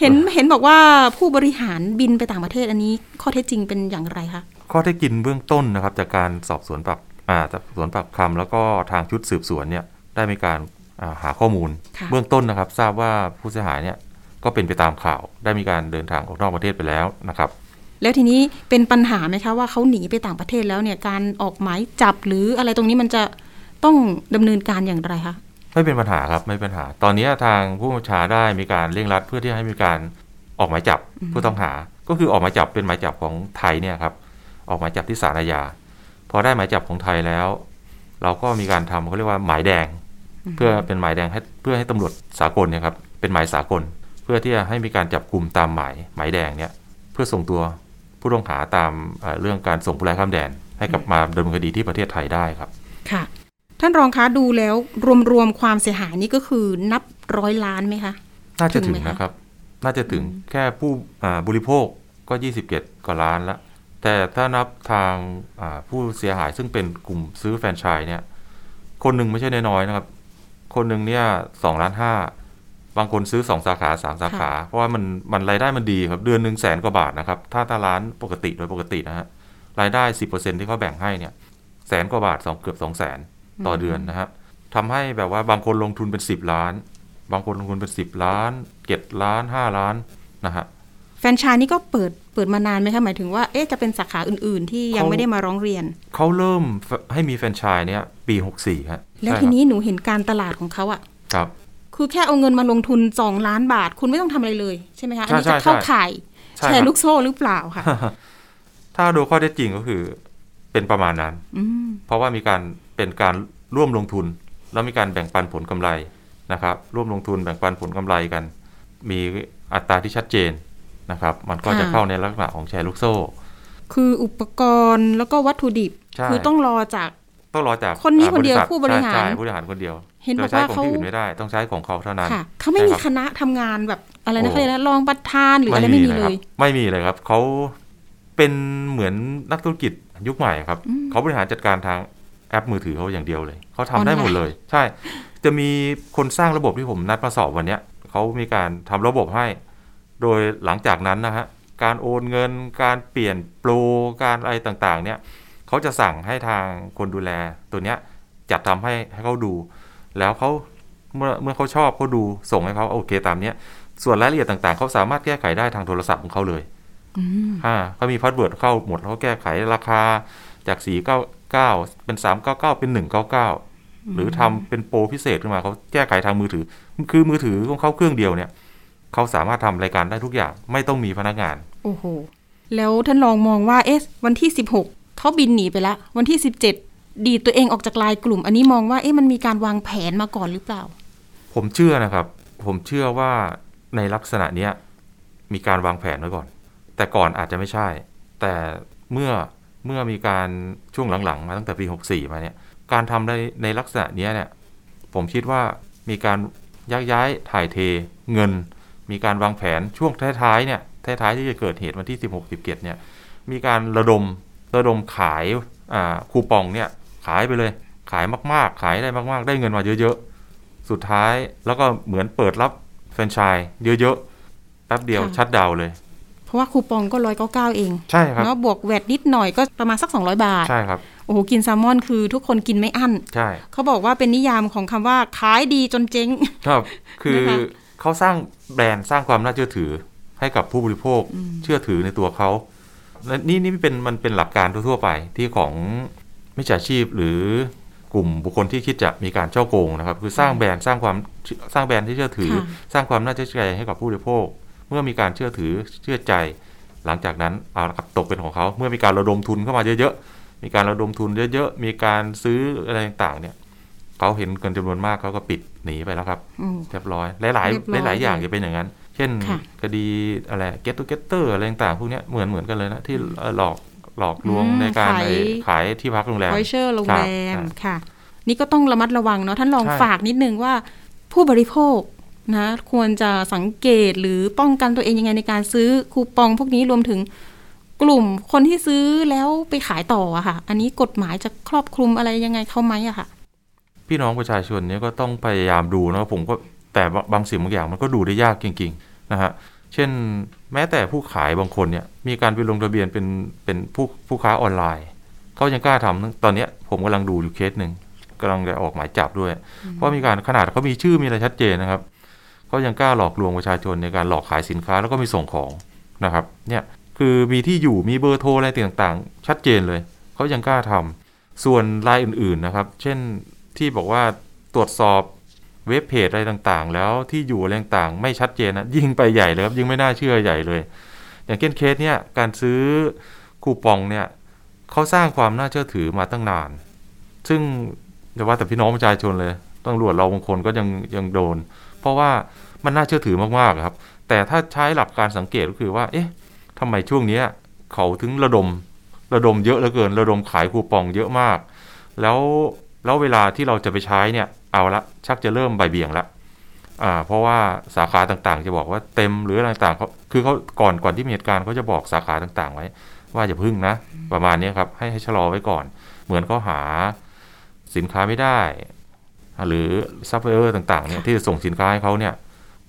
เห็นเห็นบอกว่าผู้บริหารบินไปต่างประเทศอันนี้ข้อเท็จจริงเป็นอย่างไรคะข้อเท็จจริงเบื้องต้นนะครับ จากการสอบสวนปรับอ่าจากสวนปรับคำแล้วก็ทางชุดสืบสวนเนี่ยได้มีการอ่าหาข้อมูลค่ะเบื้องต้นนะครับ ทราบว่าผู้เสียหายเนี่ยก็เป็นไปตามข่าวได้มีการเดินทางออกนอกประเทศไปแล้วนะครับแล้วทีนี้เป็นปัญหาไหมคะว่าเขาหนีไปต่างประเทศแล้วเนี่ยการออกหมายจับหรืออะไรตรงนี้มันจะต้องดำเนินการอย่างไรคะ ไม่เป็นปัญหาครับไม่เป็นปัญหา ตอนนี้ทางผู้บัญชาได้มีการเร่งรัด เพื่อที่ให้มีการออกหมายจับผู้ต้องหา ก็คือออกหมายจับเป็นหมายจับของไทยเนี่ยครับ ออกหมายจับที่ศาลอาญาพอได้หมายจับของไทยแล้ว เราก็มีการทำเขาเรียกว่าหมายแดง เพื่อเป็นหมายแดงให้เพื่อให้ตำรวจสากลเนี่ยครับเป็นหมายสากล เพื่อที่จะให้มีการจับกลุ่มตามหมายหมายแดงเนี่ยเพื่อส่งตัวผู้ต้องหาตามเอ่อเรื่องการส่งผู้ร้ายข้ามแดน ให้กลับมาดำเนินคดีที่ประเทศไทยได้ครับ ค่ะ ท่านรองคะดูแล้วรวมๆความเสียหายนี่ก็คือนับร้อยล้านไหมคะน่าจะถึถึงงไหมคะนะครับ น่าจะถึงแค่ผู้อ่าบริโภคก็ 27กว่าล้านละ แต่ถ้านับทางอ่าผู้เสียหายซึ่งเป็นกลุ่มซื้อแฟรนไชส์เนี่ย คนหนึ่งไม่ใช่น้อยๆนะครับ คนหนึ่งเนี่ยสองล้านห้าบางคนซื้อสองสาขาสามสาขา เพราะว่ามันมันรายได้มันดีครับ เดือนหนึ่งแสนกว่าบาทนะครับ ถ้าถ้าร้านปกติโดยปกตินะฮะรายได้สิบเปอร์เซ็นที่เขาแบ่งให้เนี่ยแสนกว่าบาทสองเกือบสองแสน ต่อเดือนนะครับทำให้แบบว่าบางคนลงทุนเป็นสิบล้าน บางคนลงทุนเป็นสิบล้านเจ็ดล้านห้าล้านนะฮะแฟรนไชส์นี่ก็เปิดเปิดมานานไหมคะหมายถึงว่าเอ๊ะจะเป็นสาขาอื่นๆ ที่ยังเขาไม่ได้มาร้องเรียน เขาเริ่มให้มีแฟรนไชส์เนี่ยปี 64ฮะแล้วใช่ทีครับนี้หนูเห็นการตลาดของเขาอะครับคือแค่เอาเงินมาลงทุนสองล้านบาท คุณไม่ต้องทำอะไรเลยใช่ไหมคะอันนี้ใช่จะเข้าใช่ข่ายใช่แชครัร์บลูกโซ่หรือเปล่าค่ะ ถ้าดูข้อเท็จจริงก็คือ เป็นประมาณนั้นอืมเพราะว่ามีการ เป็นการร่วมลงทุน แล้วมีการแบ่งปันผลกำไรนะครับ ร่วมลงทุนแบ่งปันผลกำไรกัน มีอัตราที่ชัดเจนนะครับ มันก็จะเข้าในลักษณะของแชร์ลูกโซ่ คืออุปกรณ์แล้วก็วัตถุดิบใช่คือต้องรอจากต้องรอจากคนนี้อ่าคนเดียวษัทผู้บริหารใช่ใช่ผู้บริหารคนเดียวเห็นบอกจะใช้ว่าของเขาที่อื่นไม่ได้ต้องใช้ของเขาเท่านั้นค่ะเขาไม่มีใช่รับคณะทำงานแบบอะไรนะโอ้เขาเรียกนะรองประธานหรืออะไรไม่มีเลยครับไม่มีเลยครับเขาเป็นเหมือนนักธุรกิจยุคใหม่ครับอืมเขาบริหารจัดการทาง แอปมือถือเขาอย่างเดียวเลยเขาทำออนไลน์ได้หมดเลย ใช่ จะมีคนสร้างระบบที่ผมนัดมาสอบวันเนี้ยเขามีการทำระบบให้ โดยหลังจากนั้นนะฮะการโอนเงินการเปลี่ยนโปรการอะไรต่างๆ เนี่ยเขาจะสั่งให้ทางคนดูแลตัวเนี้ยจัดทำให้ให้เขาดู แล้วเขาเมื่อเมื่อเขาชอบเขาดูส่งให้เขาโอเคตามเนี้ยส่วนรายละเอียดต่างๆเขาสามารถแก้ไขได้ทางโทรศัพท์ของเขาเลยอืมอ่าเขามี password เข้าหมดแล้วเขาแก้ไขราคาจาก499เป็น 399 เป็น 199 หรือทำเป็นโปรพิเศษขึ้นมาเขาแก้ไขทางมือถือ คือมือถือของเขาเครื่องเดียวเนี่ยเขาสามารถทำรายการได้ทุกอย่าง ไม่ต้องมีพนักงาน โอ้โห แล้วท่านลองมองว่าเอ๊ะวันที่ 16เขาบินหนีไปแล้ววันที่ 17 ดีดตัวเองออกจากลายกลุ่ม อันนี้มองว่าเอ๊ะมันมีการวางแผนมาก่อนหรือเปล่า ผมเชื่อนะครับ ผมเชื่อว่าในลักษณะเนี้ยมีการวางแผนไว้ก่อน แต่ก่อนอาจจะไม่ใช่ แต่เมื่อ เมื่อมีการช่วงหลังๆ มาตั้งแต่ปี 64 มาเนี่ย การทำในในลักษณะเนี้ยเนี่ย ผมคิดว่ามีการยักย้ายถ่ายเทเงิน มีการวางแผนช่วงท้ายๆเนี่ยท้ายๆที่จะเกิดเหตุวันที่ 16 17เนี่ย มีการระดมระดมขายอ่าคูปองเนี่ยขายไปเลย ขายมาก ๆ ขายได้มาก ๆ ได้เงินมาเยอะๆ สุดท้ายแล้วก็เหมือนเปิดรับแฟรนไชส์เยอะๆแป๊บเดียวค่ะชัดดาวน์เลย เพราะว่าคูปองก็ร้อยเก้าเก้าเอง ใช่ครับเนาะบวกแวดนิดหน่อยก็ประมาณสัก 200 บาท ใช่ครับ โอ้โห กินแซลมอนคือทุกคนกินไม่อั้น ใช่ เขาบอกว่าเป็นนิยามของคำว่าขายดีจนเจ๊ง ครับ คือนะคะเขาสร้างแบรนด์สร้างความน่าเชื่อถือให้กับผู้บริโภค เชื่อถือในตัวเขาและนี่นี่เป็นมันเป็นหลักการทั่วๆไปที่ของมิจฉาชีพหรือกลุ่มบุคคลที่คิดจะมีการเจ้าโกงนะครับ คือสร้างแบรนด์สร้างความสร้างแบรนด์ที่เชื่อถือค่ะสร้างความน่าเชื่อใจให้กับผู้บริโภค เมื่อมีการเชื่อถือเชื่อใจ หลังจากนั้นเอาละครับตกเป็นของเขา เมื่อมีการระดมทุนเข้ามาเยอะๆ มีการระดมทุนเยอะๆ มีการซื้ออะไรต่างๆเนี่ยเขาเห็นเงินจำนวนมากเขาก็ปิดหนีไปแล้วครับอืมเรียบร้อยหลายเรียบร้อยๆหลายๆอย่างเลยจะเป็นอย่างนั้น เช่นค่ะคดีอะไร get together อะไรต่างๆพวกเนี้ยเหมือนเหมือนกันเลยนะที่เอ่อหลอกหลอกลวงอืมในการขายไอ้ขายที่พักโรงแรมไวเชอร์โรงครัแรบมอ่าค่ะ นี่ก็ต้องระมัดระวังเนาะท่านลองใช่ฝากนิดนึงว่าผู้บริโภค นะควรจะสังเกตหรือป้องกันตัวเองยังไงในการซื้อคูปองพวกนี้รวมถึงกลุ่มคนที่ซื้อแล้วไปขายต่ออะค่ะ อันนี้กฎหมายจะครอบคลุมอะไรยังไงเขาไหมอะค่ะ พี่น้องประชาชนเนี่ยก็ต้องพยายามดูนะผมก็แต่บางสิ่งบางอย่างมันก็ดูได้ยากจริงๆนะฮะเช่นแม้แต่ผู้ขายบางคนเนี่ยมีการไปลงทะเบียนเป็นเป็นผู้ผู้ค้าออนไลน์เขายังกล้าทำตอนนี้ผมกำลังดูอยู่เคสหนึ่งกำลังจะออกหมายจับด้วย เพราะมีการขนาดเขามีชื่อมีอะไรชัดเจนนะครับ เขายังกล้าหลอกลวงประชาชนในการหลอกขายสินค้าแล้วก็มีส่งของนะครับเนี่ยคือมีที่อยู่มีเบอร์โทรอะไรต่างๆ ชัดเจนเลยเขายังกล้าทำส่วนรายอื่นๆนะครับ เช่นที่บอกว่าตรวจสอบเว็บเพจอะไรต่างๆ แล้วที่อยู่อะไรต่างๆ ไม่ชัดเจนนะยิ่งไปใหญ่เลยครับยิ่งไม่น่าเชื่อใหญ่เลย อย่างเช่นเคสเนี่ยการซื้อคูปองเนี่ยเขาสร้างความน่าเชื่อถือมาตั้งนาน ซึ่งจะว่าแต่พี่น้องประชาชนเลยตำรวจเราบางคนก็ยังยังโดน ราะว่ามันน่าเชื่อถือมากๆครับ แต่ถ้าใช้หลักการสังเกตก็คือว่า เอ๊ะทำไมช่วงนี้เขาถึงระดมระดมเยอะเหลือเกิน ระดมขายคูปองเยอะมาก แล้วแล้วเวลาที่เราจะไปใช้เนี่ยเอาละชักจะเริ่มใบเบี่ยงละอ่าเพราะว่าสาขาต่างๆ จะบอกว่าเต็มหรืออะไรต่างๆเขาคือเขาก่อนก่อนที่มีเหตุการณ์เขาจะบอกสาขาต่างๆ ไว้ ว่าอย่าพึ่งนะ ประมาณนี้ครับให้ให้ชะลอไว้ก่อน เหมือนเขาหาสินค้าไม่ได้ หรือซัพพลายเออร์ต่างๆเนี่ยที่จะส่งสินค้าให้เขาเนี่ย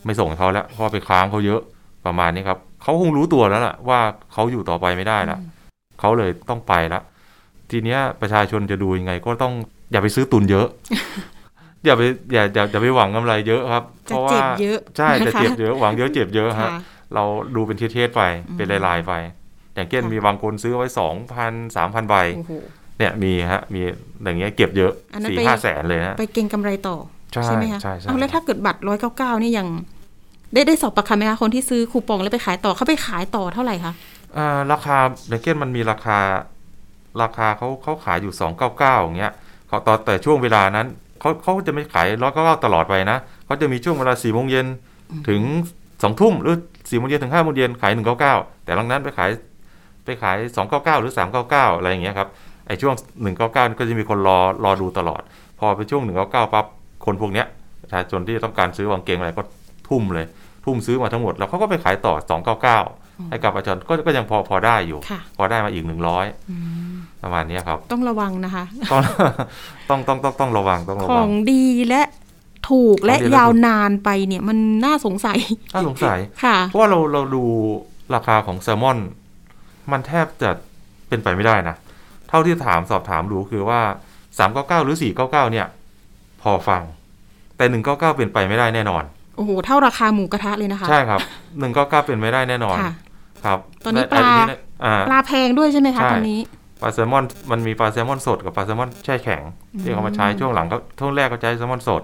ไม่ส่งให้เขาแล้วเพราะว่าไปค้างเขาเยอะประมาณนี้ครับเขาคงรู้ตัวแล้วล่ะว่าเขาอยู่ต่อไปไม่ได้ละเขาเลยต้องไปละทีเนี้ยประชาชนจะดูยังไง ก็ต้องอย่าไปซื้อตุนเยอะ อย่าไปอย่าอย่าอย่าไปหวังกำไรเยอะครับจะเพราะว่าเจ็บเยอะใช่นะคะจะเจ็บเยอะหวังเยอะเจ็บเยอะฮะค่ะเราดูเป็นเทสๆไปเป็นลายๆไป อย่างเช่นค่ะมีบางคนซื้อไว้สองพันสามพันใบโอ้โห เนี่ยมีฮะมีอย่างเงี้ยเก็บเยอะอันนั้นสี่ไปห้าแสนเลยนะไปเก็งกำไรต่อใช่ไหมคะใช่ใช่เอาแล้วถ้าเกิดบัตรร้อยเก้าเก้านี่ยังได้ได้สอบประคำไหมคะคนที่ซื้อคูปองแล้วไปขายต่อเขาไปขายต่อเท่าไหร่คะอ่าราคาอย่างเช่นมันมีราคา ราคาเขาเขาขายอยู่สองเก้าเก้าอย่างเงี้ยเขาตอนแต่ช่วงเวลานั้นเขาเขาจะไม่ขายร้อยเก้าเก้าตลอดไปนะเขาจะมีช่วงเวลาสี่โมงเย็นถึงสองทุ่มหรือสี่โมงเย็นถึงห้าโมงเย็นขายหนึ่งเก้าเก้าแต่หลังนั้นไปขายไปขายสองเก้าเก้าหรือสามเก้าเก้าอะไรอย่างเงี้ยครับ ไอช่วงหนึ่งเก้าเก้าก็จะมีคนรอรอดูตลอด พอไปช่วงหนึ่งเก้าเก้าปั๊บคนพวกเนี้ยประชาชนที่ต้องการซื้อวางเกงอะไรก็ทุ่มเลย ทุ่มซื้อมาทั้งหมด แล้วเขาก็ไปขายต่อสองเก้าเก้าให้กับประชาชนก็ก็ยังพอพอได้อยู่ค่ะพอได้มาอีกหนึ่งร้อยอืมประมาณเนี้ยครับ ต้องระวังนะคะ ต้องต้องต้องต้องต้องระวังต้องระขวัองงดีและถูกและของดีและยาวนานไปเนี่ยมันน่าสงสัยน่าสงสัยค่ะเพราะว่าเราเราดูราคาของแซลมอน มันแทบจะเป็นไปไม่ได้นะ เท่าที่ถามสอบถามดูคือว่า399หรือ499เนี่ย พอฟัง แต่199เป็นไปไม่ได้แน่นอน โอ้โห เท่าราคาหมูกระทะเลยนะคะ ใช่ครับ199เป็นไม่ได้แน่นอนค่ะครับ ตอนนี้และปลาเยอ่าปลาแพงด้วยใช่ไหมคะใช่ตอนนี้ปลาแซลมอนมันมีปลาแซลมอนสดกับปลาแซลมอนแช่แข็ง ที่เขามาใช้ช่วงหลังก็ช่วงแรกก็ใช้แซลมอนสด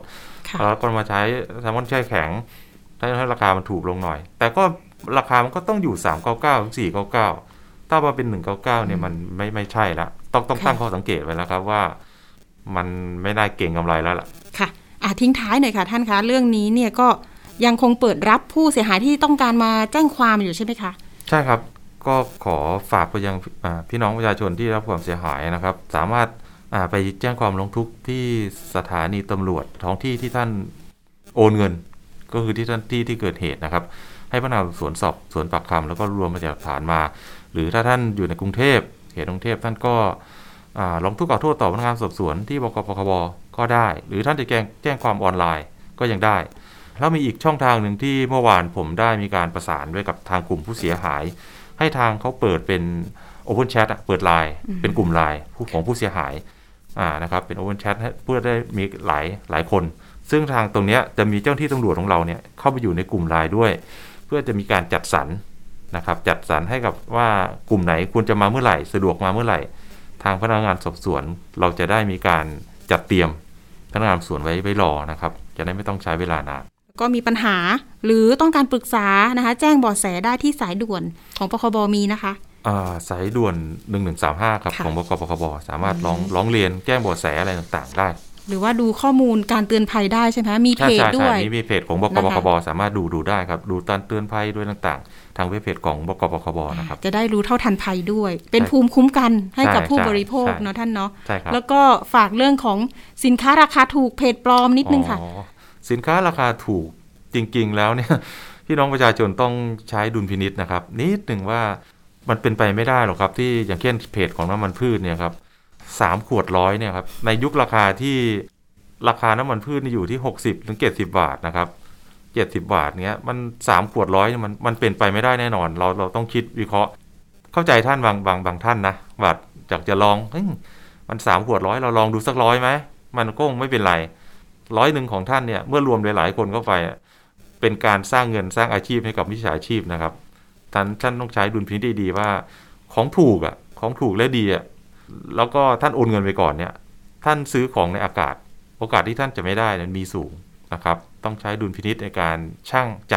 ค่ะแล้วก็มาใช้แซลมอนแช่แข็งให้ราคามันถูกลงหน่อย แต่ก็ราคามันก็ต้องอยู่399ถึง499 ถ้ามาเป็น199เนี่ยมันไม่ไม่ใช่ละต้องต้องตั้งข้อสังเกตไว้แล้วครับว่า มันไม่ได้เก่งกำไรแล้วล่ะ ค่ะอะทิ้งท้ายหน่อยค่ะ ท่านคะเรื่องนี้เนี่ยก็ยังคงเปิดรับผู้เสียหายที่ต้องการมาแจ้งความอยู่ใช่ไหมคะ ใช่ครับก็ขอฝากไปยังอ่าพี่น้องประชาชนที่รับความเสียหายนะครับ สามารถอ่าไปแจ้งความร้องทุกข์ที่สถานีตำรวจท้องที่ที่ท่านโอนเงิน ก็คือที่ท่านที่ที่เกิดเหตุนะครับ ให้พนักงานสอบสวนสอบสวนปากคำแล้วก็รวมพยานหลักฐานมา หรือถ้าท่านอยู่ในกรุงเทพเขตกรุงเทพท่านก็อ่าร้องทุกข์กล่าวโทษต่อพนักงานสอบสวนที่บกปคบก็ได้ หรือท่านจะแจ้งแจ้งความออนไลน์ก็ยังได้ แล้วมีอีกช่องทางหนึ่งที่เมื่อวานผมได้มีการประสานด้วยกับทางกลุ่มผู้เสียหาย ให้ทางเขาเปิดเป็น Open Chat อะเปิดไลน์เป็นกลุ่มไลน์ผู้ของผู้เสียหายอ่านะครับเป็น Open Chat ให้เพื่อได้มีหลายหลายคน ซึ่งทางตรงเนี้ยจะมีเจ้าหน้าที่ตำรวจของเราเนี่ยเข้าไปอยู่ในกลุ่มไลน์ด้วย เพื่อจะมีการจัดสรร นะครับจัดสรรให้กับว่ากลุ่มไหนควรจะมาเมื่อไหร่ สะดวกมาเมื่อไหร่ ทางพนักงานสอบสวน เราจะได้มีการจัดเตรียมพนักงานสอบสวนไว้ไว้รอนะครับ จะได้ไม่ต้องใช้เวลานานก็มีปัญหาหรือต้องการปรึกษานะคะ แจ้งเบาะแสได้ที่สายด่วนของปคบมีนะคะอ่าสายด่วน 1135 ครับค่ะของบกปคบสามารถร้องร้องเรียนแจ้งเบาะแสอะไรต่างๆ ได้ หรือว่าดูข้อมูลการเตือนภัยได้ใช่ไหมมีเพใช่จใช่ด้วใช่ยนี่มีเพจของบกปนะคะคบสามารถดูดูได้ครับ ดูการเตือนภัยด้วยต่างๆ ทางเว็บเพจของบกปคบนะครับ จะได้รู้เท่าทันภัยด้วย เป็นใช่ภูมิคุ้มกันให้กับใช่ผู้ใช่บริโภคใช่เนาะท่านเนาะใช่ครับแล้วก็ฝากเรื่องของสินค้าราคาถูกเพจปลอมนิดนึงค่ะอ๋อสินค้าราคาถูกจริง ๆ แล้วเนี่ยพี่น้องประชาชนต้องใช้ดุลพินิษนะครับ นิดหนึ่งว่ามันเป็นไปไม่ได้หรอกครับ ที่อย่างเช่นเพจของน้ำมันพืชเนี่ยครับสามขวดร้อยเนี่ยครับในยุคราคาที่ราคาน้ำมันพืชนี่อยู่ที่ 60ถึง70 บาทนะครับ 70บาทเนี้ยมันสามขวดร้อยมันมันเป็นไปไม่ได้แน่นอน เราเราต้องคิดวิเคราะห์ เข้าใจท่านบางบางบางท่านนะว่าจากจะลองเฮ้ยมันสามขวดร้อยเราลองดูสักร้อยไหมมันก็งไม่เป็นไรร้อยหนึ่งของท่านเนี่ยเมื่อรวมหลายๆคนเข้าไป เป็นการสร้างเงินสร้างอาชีพให้กับวิชาชีพนะครับท่านท่านต้องใช้ดุลพินิจดีๆว่าของถูกอะของถูกและดีอะแล้วก็ท่านโอนเงินไปก่อนเนี่ยท่านซื้อของในอากาศ โอกาสที่ท่านจะไม่ได้นั้นมีสูงนะครับ ต้องใช้ดุลพินิษในการช่างใจ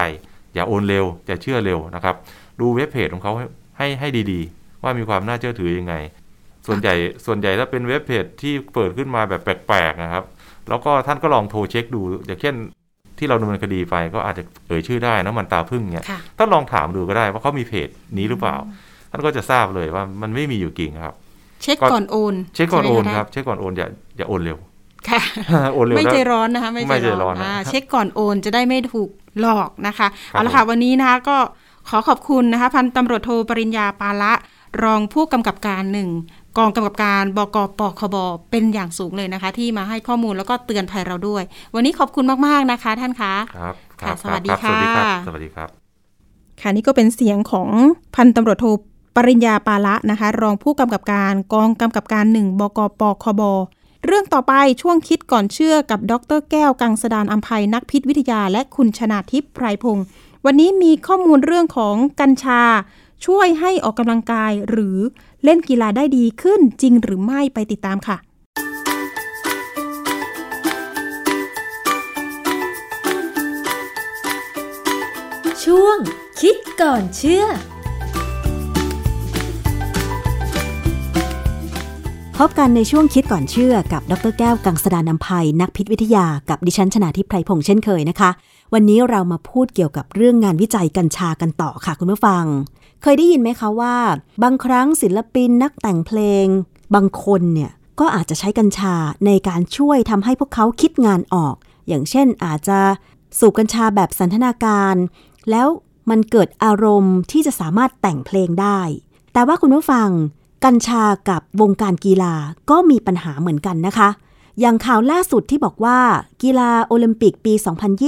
อย่าโอนเร็วอย่าเชื่อเร็วนะครับ ดูเว็บเพจของเขาให้ให้ให้ดีๆ ว่ามีความน่าเชื่อถือยังไง ส่วนใหญ่ส่วนใหญ่ถ้าเป็นเว็บเพจที่เปิดขึ้นมาแบบแปลกๆนะครับ แล้วก็ท่านก็ลองโทรเช็คดู อย่างเช่นที่เราดำเนินคดีไปก็อาจจะเอ่ยชื่อได้นะมันตาพึ่งเนี่ยค่ะท่านลองถามดูก็ได้ว่าเขามีเพจนี้หรือเปล่า ท่านก็จะทราบเลยว่ามันไม่มีอยู่จริงครับ เช็คก่อนโอน เช็คก่อนโอนใช่ไหมะครับ เช็คก่อนโอนอย่าอย่าโอนเร็ว ค่ะโอนเร็วไม่แล้วใจร้อนนะคะไม่ไม่ใจใจร้ร้ออนนนะอ่าเช็คก่อนโอนจะได้ไม่ถูกหลอกนะคะครับเอาละค่ะวันนี้นะคะก็ขอขอบคุณนะคะพันตำรวจโทปริญญาปาละ รองผู้กำกับการหนึ่งกองกำกับการบกปคบเป็นอย่างสูงเลยนะคะ ที่มาให้ข้อมูลแล้วก็เตือนภัยเราด้วย วันนี้ขอบคุณมากๆนะคะ ท่านคะครับค่ะรับสวัสดีรับสวัสดีครับค่ะสวัสดีครับ ค่ะนี่ก็เป็นเสียงของพันตำรวจโทปริญญาปาละนะคะ รองผู้กำกับการกองกำกับการหนึ่งบกปคบ เรื่องต่อไปช่วงคิดก่อนเชื่อกับดรแก้วกังสดานอัมภัยนักพิษวิทยา และคุณชนาทิพย์ไพรพงศ์วันนี้มีข้อมูลเรื่องของกัญชา ช่วยให้ออกกำลังกายหรือเล่นกีฬาได้ดีขึ้นจริงหรือไม่ไปติดตามค่ะ ช่วงคิดก่อนเชื่อ พบกันในช่วงคิดก่อนเชื่อกับดรแก้วกังสดานนภัยนักพิษวิทยากับดิฉันชนาทิพไพรพงษ์เช่นเคยนะคะ วันนี้เรามาพูดเกี่ยวกับเรื่องงานวิจัยกัญชากันต่อค่ะคุณผู้ฟัง เคยได้ยินไหมคะว่า บางครั้งศิลปินนักแต่งเพลง บางคนเนี่ยก็อาจจะใช้กัญชาในการช่วยทำให้พวกเขาคิดงานออก อย่างเช่นอาจจะสูบกัญชาแบบสันทนาการ แล้วมันเกิดอารมณ์ที่จะสามารถแต่งเพลงได้ แต่ว่าคุณผู้ฟัง กัญชากับวงการกีฬาก็มีปัญหาเหมือนกันนะคะ อย่างข่าวล่าสุดที่บอกว่ากีฬาโอลิมปิกปี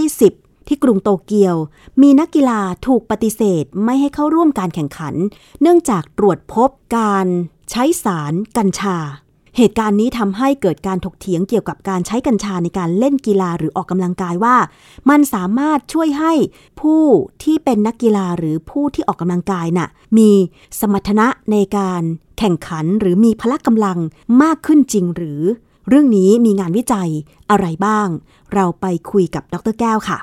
2020 ที่กรุงโตเกียว มีนักกีฬาถูกปฏิเสธไม่ให้เข้าร่วมการแข่งขัน เนื่องจากตรวจพบการใช้สารกัญชา เหตุการณ์นี้ทำให้เกิดการถกเถียงเกี่ยวกับการใช้กัญชาในการเล่นกีฬาหรือออกกำลังกายว่า มันสามารถช่วยให้ผู้ที่เป็นนักกีฬาหรือผู้ที่ออกกำลังกายน่ะมีสมรรถนะในการแข่งขันหรือมีพละกำลังมากขึ้นจริงหรือ เรื่องนี้มีงานวิจัยอะไรบ้าง เราไปคุยกับดรแก้วค่ะ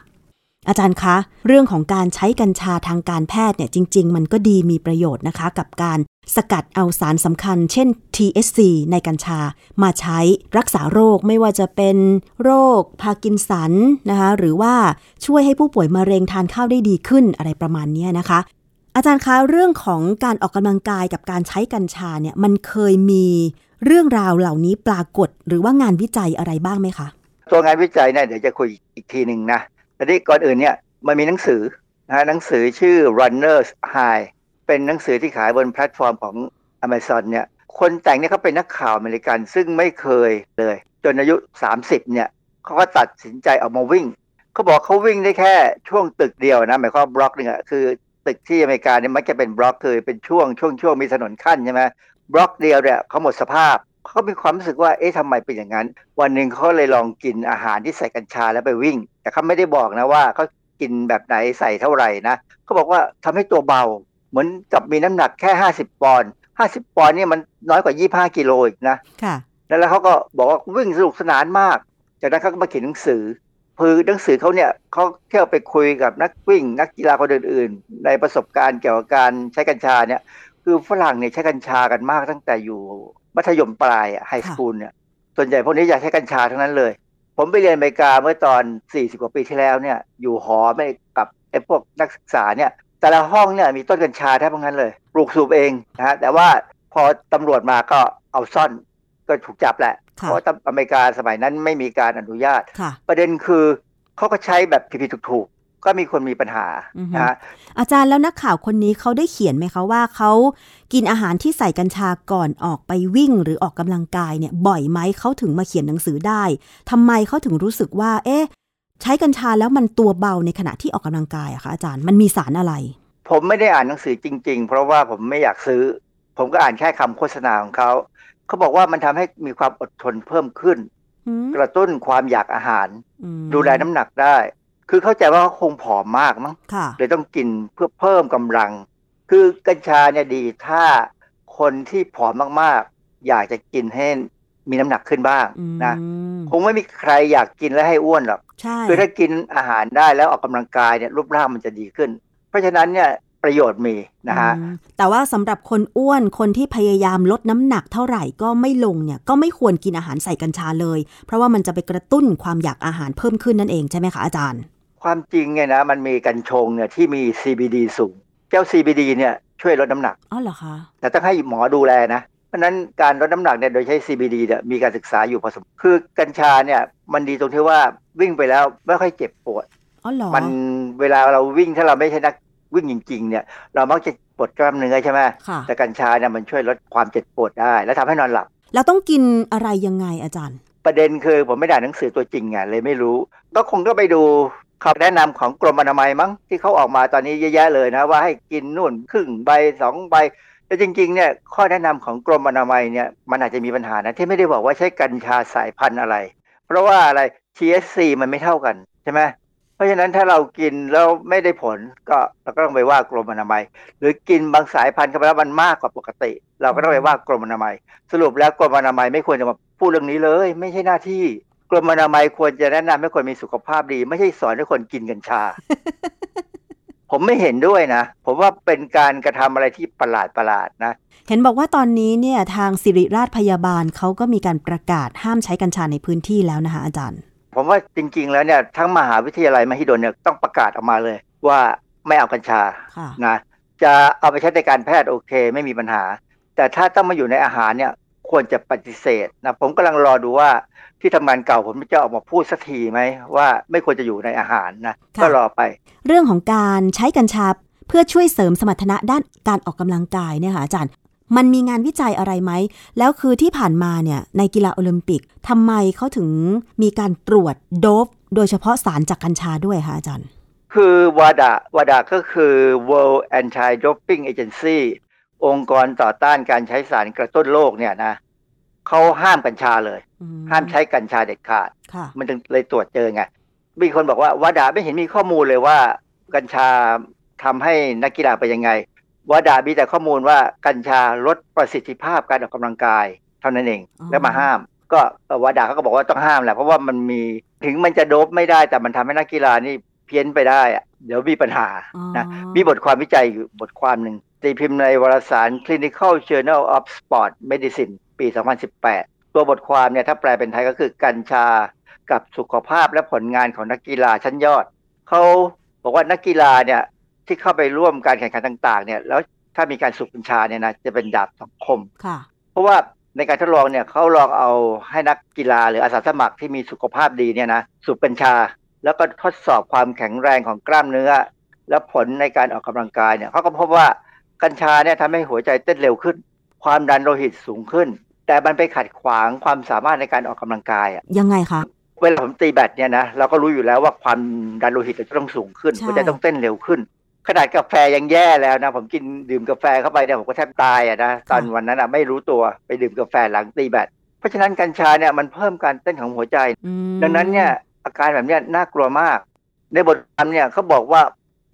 อาจารย์คะ เรื่องของการใช้กัญชาทางการแพทย์เนี่ยจริง ๆ มันก็ดีมีประโยชน์นะคะ กับการสกัดเอาสารสำคัญ เช่น THC ในกัญชามาใช้รักษาโรคไม่ว่าจะเป็นโรคพาร์กินสันนะคะหรือว่าช่วยให้ผู้ป่วยมะเร็งทานข้าวได้ดีขึ้นอะไรประมาณนี้นะคะ อาจารย์คะเรื่องของการออกกำลังกายกับการใช้กัญชาเนี่ยมันเคยมีเรื่องราวเหล่านี้ปรากฏ หรือว่างานวิจัยอะไรบ้างไหมคะตัวงานวิจัยเนี่ยเดี๋ยวจะคุยอีกทีหนึ่งนะ แต่ที่ก่อนอื่นเนี่ยมันมีหนังสือนะฮะหนังสือชื่อ Runner's High เป็นหนังสือที่ขายบนแพลตฟอร์มของ Amazon เนี่ยคนแต่งเนี่ยเขาเป็นนักข่าวอเมริกันซึ่งไม่เคยเลย จนอายุ 30เนี่ยเขาก็ตัดสินใจออกมาวิ่ง เขาบอกเขาวิ่งได้แค่ช่วงตึกเดียวนะหมายความบล็อกหนึ่งอะคือตึกที่อเมริกาเนี่ยมักจะเป็นบล็อกคือเป็นช่วงช่วงช่วงมีถนนคั่นใช่ไหมบล็อกเดียวเนี่ยเขาหมดสภาพ เขามีความรู้สึกว่า เอ๊ะทำไมเป็นอย่างนั้น วันหนึ่งเขาเลยลองกินอาหารที่ใส่กัญชาแล้วไปวิ่ง แต่เขาไม่ได้บอกนะว่าเขากินแบบไหนใส่เท่าไหร่นะเขาบอกว่าทำให้ตัวเบา เหมือนกับมีน้ำหนักแค่ 50 ปอนด์50 ปอนด์เนี่ยมันน้อยกว่า 25 กิโลอีกนะค่ะแล้วเขาก็บอกว่าวิ่งสนุกสนานมาก จากนั้นเขาก็มาเขียนหนังสือคือหนังสือเขาเนี่ยเขาเที่ยวไปคุยกับนักวิ่ง นักกีฬาคนอื่นๆ ในประสบการณ์เกี่ยวกับการใช้กัญชาเนี่ย คือฝรั่งเนี่ยใช้กัญชากันมากตั้งแต่อยู่มัธยมปลายไฮสคูลเนี่ยส่วนใหญ่พวกนี้อยากใช้กัญชาทั้งนั้นเลย ผมไปเรียนอเมริกาเมื่อตอน 40 กว่าปีที่แล้วเนี่ย อยู่หอไม่กับไอ้พวกนักศึกษาเนี่ย แต่ละห้องเนี่ยมีต้นกัญชาแทบทั้งนั้นเลย ปลูกสูบเองนะฮะแต่ว่าพอตำรวจมาก็เอาซ่อนก็ถูกจับแหละค่ะเพราะอเมริกาสมัยนั้นไม่มีการอนุญาตค่ะประเด็นคือเขาก็ใช้แบบผิดๆถูกๆ ก็มีคนมีปัญหาอือฮึนะฮะอาจารย์แล้วนักข่าวคนนี้เขาได้เขียนไหมคะว่าเขากินอาหารที่ใส่กัญชาก่อนออกไปวิ่งหรือออกกำลังกายเนี่ยบ่อยไหมเขาถึงมาเขียนหนังสือได้ทำไมเขาถึงรู้สึกว่า เอ๊ะ ใช้กัญชาแล้วมันตัวเบาในขณะที่ออกกำลังกายอะคะอาจารย์มันมีสารอะไร ผมไม่ได้อ่านหนังสือจริง ๆ เพราะว่าผมไม่อยากซื้อ ผมก็อ่านแค่คำโฆษณาของเขาเขาบอกว่ามันทำให้มีความอดทนเพิ่มขึ้นอืมกระตุ้นความอยากอาหารอืมดูแลน้ำหนักได้ คือเข้าใจว่าเขาคงผอมมากมั้งค่ะเลยต้องกินเพื่อเพิ่มกำลัง คือกัญชาเนี่ยดีถ้าคนที่ผอมมากๆ อยากจะกินให้มีน้ำหนักขึ้นบ้างอืมนะคงไม่มีใครอยากกินแล้วให้อ้วนหรอกใช่คือถ้ากินอาหารได้แล้วออกกำลังกายเนี่ยรูปร่างมันจะดีขึ้น เพราะฉะนั้นเนี่ยประโยชน์มีนะฮะอืมแต่ว่าสำหรับคนอ้วนคนที่พยายามลดน้ำหนักเท่าไหร่ก็ไม่ลงเนี่ยก็ไม่ควรกินอาหารใส่กัญชาเลย เพราะว่ามันจะไปกระตุ้นความอยากอาหารเพิ่มขึ้นนั่นเองใช่ไหมคะอาจารย์ ความจริงเนี่ยนะมันมีกัญชงเนี่ยที่มี CBD สูง เจ้า CBD เนี่ยช่วยลดน้ำหนักอ๋อเหรอคะแต่ต้องให้หมอดูแลนะเพราะฉะนั้นการลดน้ำหนักเนี่ยโดยใช้ CBD เนี่ยมีการศึกษาอยู่พอสมควรคือกัญชาเนี่ยมันดีตรงที่ว่าวิ่งไปแล้วไม่ค่อยเจ็บปวดอ๋อเหรอมันเวลาเราวิ่งถ้าเราไม่ใช่นักวิ่งจริงๆเนี่ยเรามักจะปวดกล้ามเนื้อใช่ไหมค่ะแต่กัญชาเนี่ยมันช่วยลดความเจ็บปวดได้ และทำให้นอนหลับแล้วต้องกินอะไรยังไงอาจารย์ ประเด็นคือผมไม่ได้อ่านหนังสือตัวจริงไงเลยไม่รู้ ก็คงก็ไปดู คำแนะนำของกรมอนามัยมั้งที่เขาออกมาตอนนี้เยอะแยะเลยนะ ว่าให้กินนู่นครึ่งใบสองใบแต่จริงๆเนี่ยข้อแนะนำของกรมอนามัยเนี่ยมันอาจจะมีปัญหานะที่ไม่ได้บอกว่าใช้กัญชาสายพันธุ์อะไร เพราะว่าอะไร THC มันไม่เท่ากันใช่ไหมเพราะฉะนั้นถ้าเรากินแล้วไม่ได้ผลก็เราก็ต้องไปว่ากรมอนามัย หรือกินบางสายพันธุ์เข้าไปแล้วมันมากกว่าปกติ เราก็ต้องไปว่ากรมอนามัย สรุปแล้วกรมอนามัยไม่ควรจะมาพูดเรื่องนี้เลย ไม่ใช่หน้าที่ กรมอนามัยควรจะแนะนำให้คนมีสุขภาพดี ไม่ใช่สอนให้คนกินกัญชา ผมไม่เห็นด้วยนะ ผมว่าเป็นการกระทำอะไรที่ประหลาดประหลาดๆนะ เห็นบอกว่าตอนนี้เนี่ยทางสิริราชพยาบาลเขาก็มีการประกาศห้ามใช้กัญชาในพื้นที่แล้วนะคะอาจารย์ ผมว่าจริง ๆ แล้วเนี่ยทั้งมหาวิทยาลัยมหิดลเนี่ยต้องประกาศออกมาเลย ว่าไม่เอากัญชาค่ะนะจะเอาไปใช้ในการแพทย์โอเค ไม่มีปัญหา แต่ถ้าต้องมาอยู่ในอาหารเนี่ยควรจะปฏิเสธนะผมกำลังรอดูว่า ที่ทำงานเก่าผมจะออกมาพูดสักทีไหมว่าไม่ควรจะอยู่ในอาหารนะค่ะก็รอไป เรื่องของการใช้กัญชาเพื่อช่วยเสริมสมรรถนะด้านการออกกำลังกายเนี่ยค่ะอาจารย์ มันมีงานวิจัยอะไรไหม แล้วคือที่ผ่านมาเนี่ยในกีฬาโอลิมปิกทำไมเขาถึงมีการตรวจโดบโดยเฉพาะสารจากกัญชาด้วยคะอาจารย์ คือวาดาวาดาก็คือ World Anti-Doping Agency องค์กรต่อต้านการใช้สารกระตุ้นโลกเนี่ยนะ เขาห้ามกัญชาเลยอืห้ามใช้กัญชาเด็ดขาดค่ะมันถึงเลยตรวจเจอไง มีคนบอกว่าวาดาไม่เห็นมีข้อมูลเลยว่า กัญชาทำให้นักกีฬาไปนยังไงวาดามีแต่ข้อมูลว่ากัญชาลดประสิทธิภาพการออกกำลังกาย เท่านั้นเองอ๋อแล้วมาห้าม ก็เอ่อวาดาเขาก็บอกว่าต้องห้ามแหละเพราะว่ามันมีถึงมันจะโดบไม่ได้แต่มันทำให้นักกีฬานี่เพี้ยนไปได้อะเดี๋ยวมีปัญหาอ๋อนะมีบทความวิจัยอยู่บทความหนึ่งตีพิมพ์ในวารสาร Clinical Journal of Sport Medicine ปี 2018 ตัวบทความเนี่ยถ้าแปลเป็นไทยก็คือกัญชากับสุขภาพและผลงานของนักกีฬาชั้นยอด เขาบอกว่านักกีฬาเนี่ยที่เข้าไปร่วมการแข่งขันต่าง ๆ เนี่ยแล้วถ้ามีการสูบกัญชาเนี่ยนะจะเป็นดาบสังคมค่ะเพราะว่าในการทดลองเนี่ยเขาลองเอาให้นักกีฬาหรืออาสาสมัครที่มีสุขภาพดีเนี่ยนะสูบกัญชา แล้วก็ทดสอบความแข็งแรงของกล้ามเนื้อ และผลในการออกกำลังกายเนี่ยเขาก็พบว่ากัญชาเนี่ยทำให้หัวใจเต้นเร็วขึ้น ความดันโลหิตสูงขึ้น แต่มันไปขัดขวางความสามารถในการออกกำลังกายอะยังไงคะเวลาผมตีแบดเนี่ยนะเราก็รู้อยู่แล้วว่าความดันโลหิตจะต้องสูงขึ้นใช่หัวใจต้องเต้นเร็วขึ้น ขนาดกาแฟยังแย่แล้วนะผมกินดื่มกาแฟเข้าไปเนี่ยผมก็แทบตายอะนะตอนวันนั้นอะไม่รู้ตัวไปดื่มกาแฟหลังตีแบดเพราะฉะนั้นกัญชาเนี่ยมันเพิ่มการเต้นของหัวใจอืมดังนั้นเนี่ยอาการแบบเนี้ยน่ากลัวมาก ในบทความเนี่ยเขาบอกว่า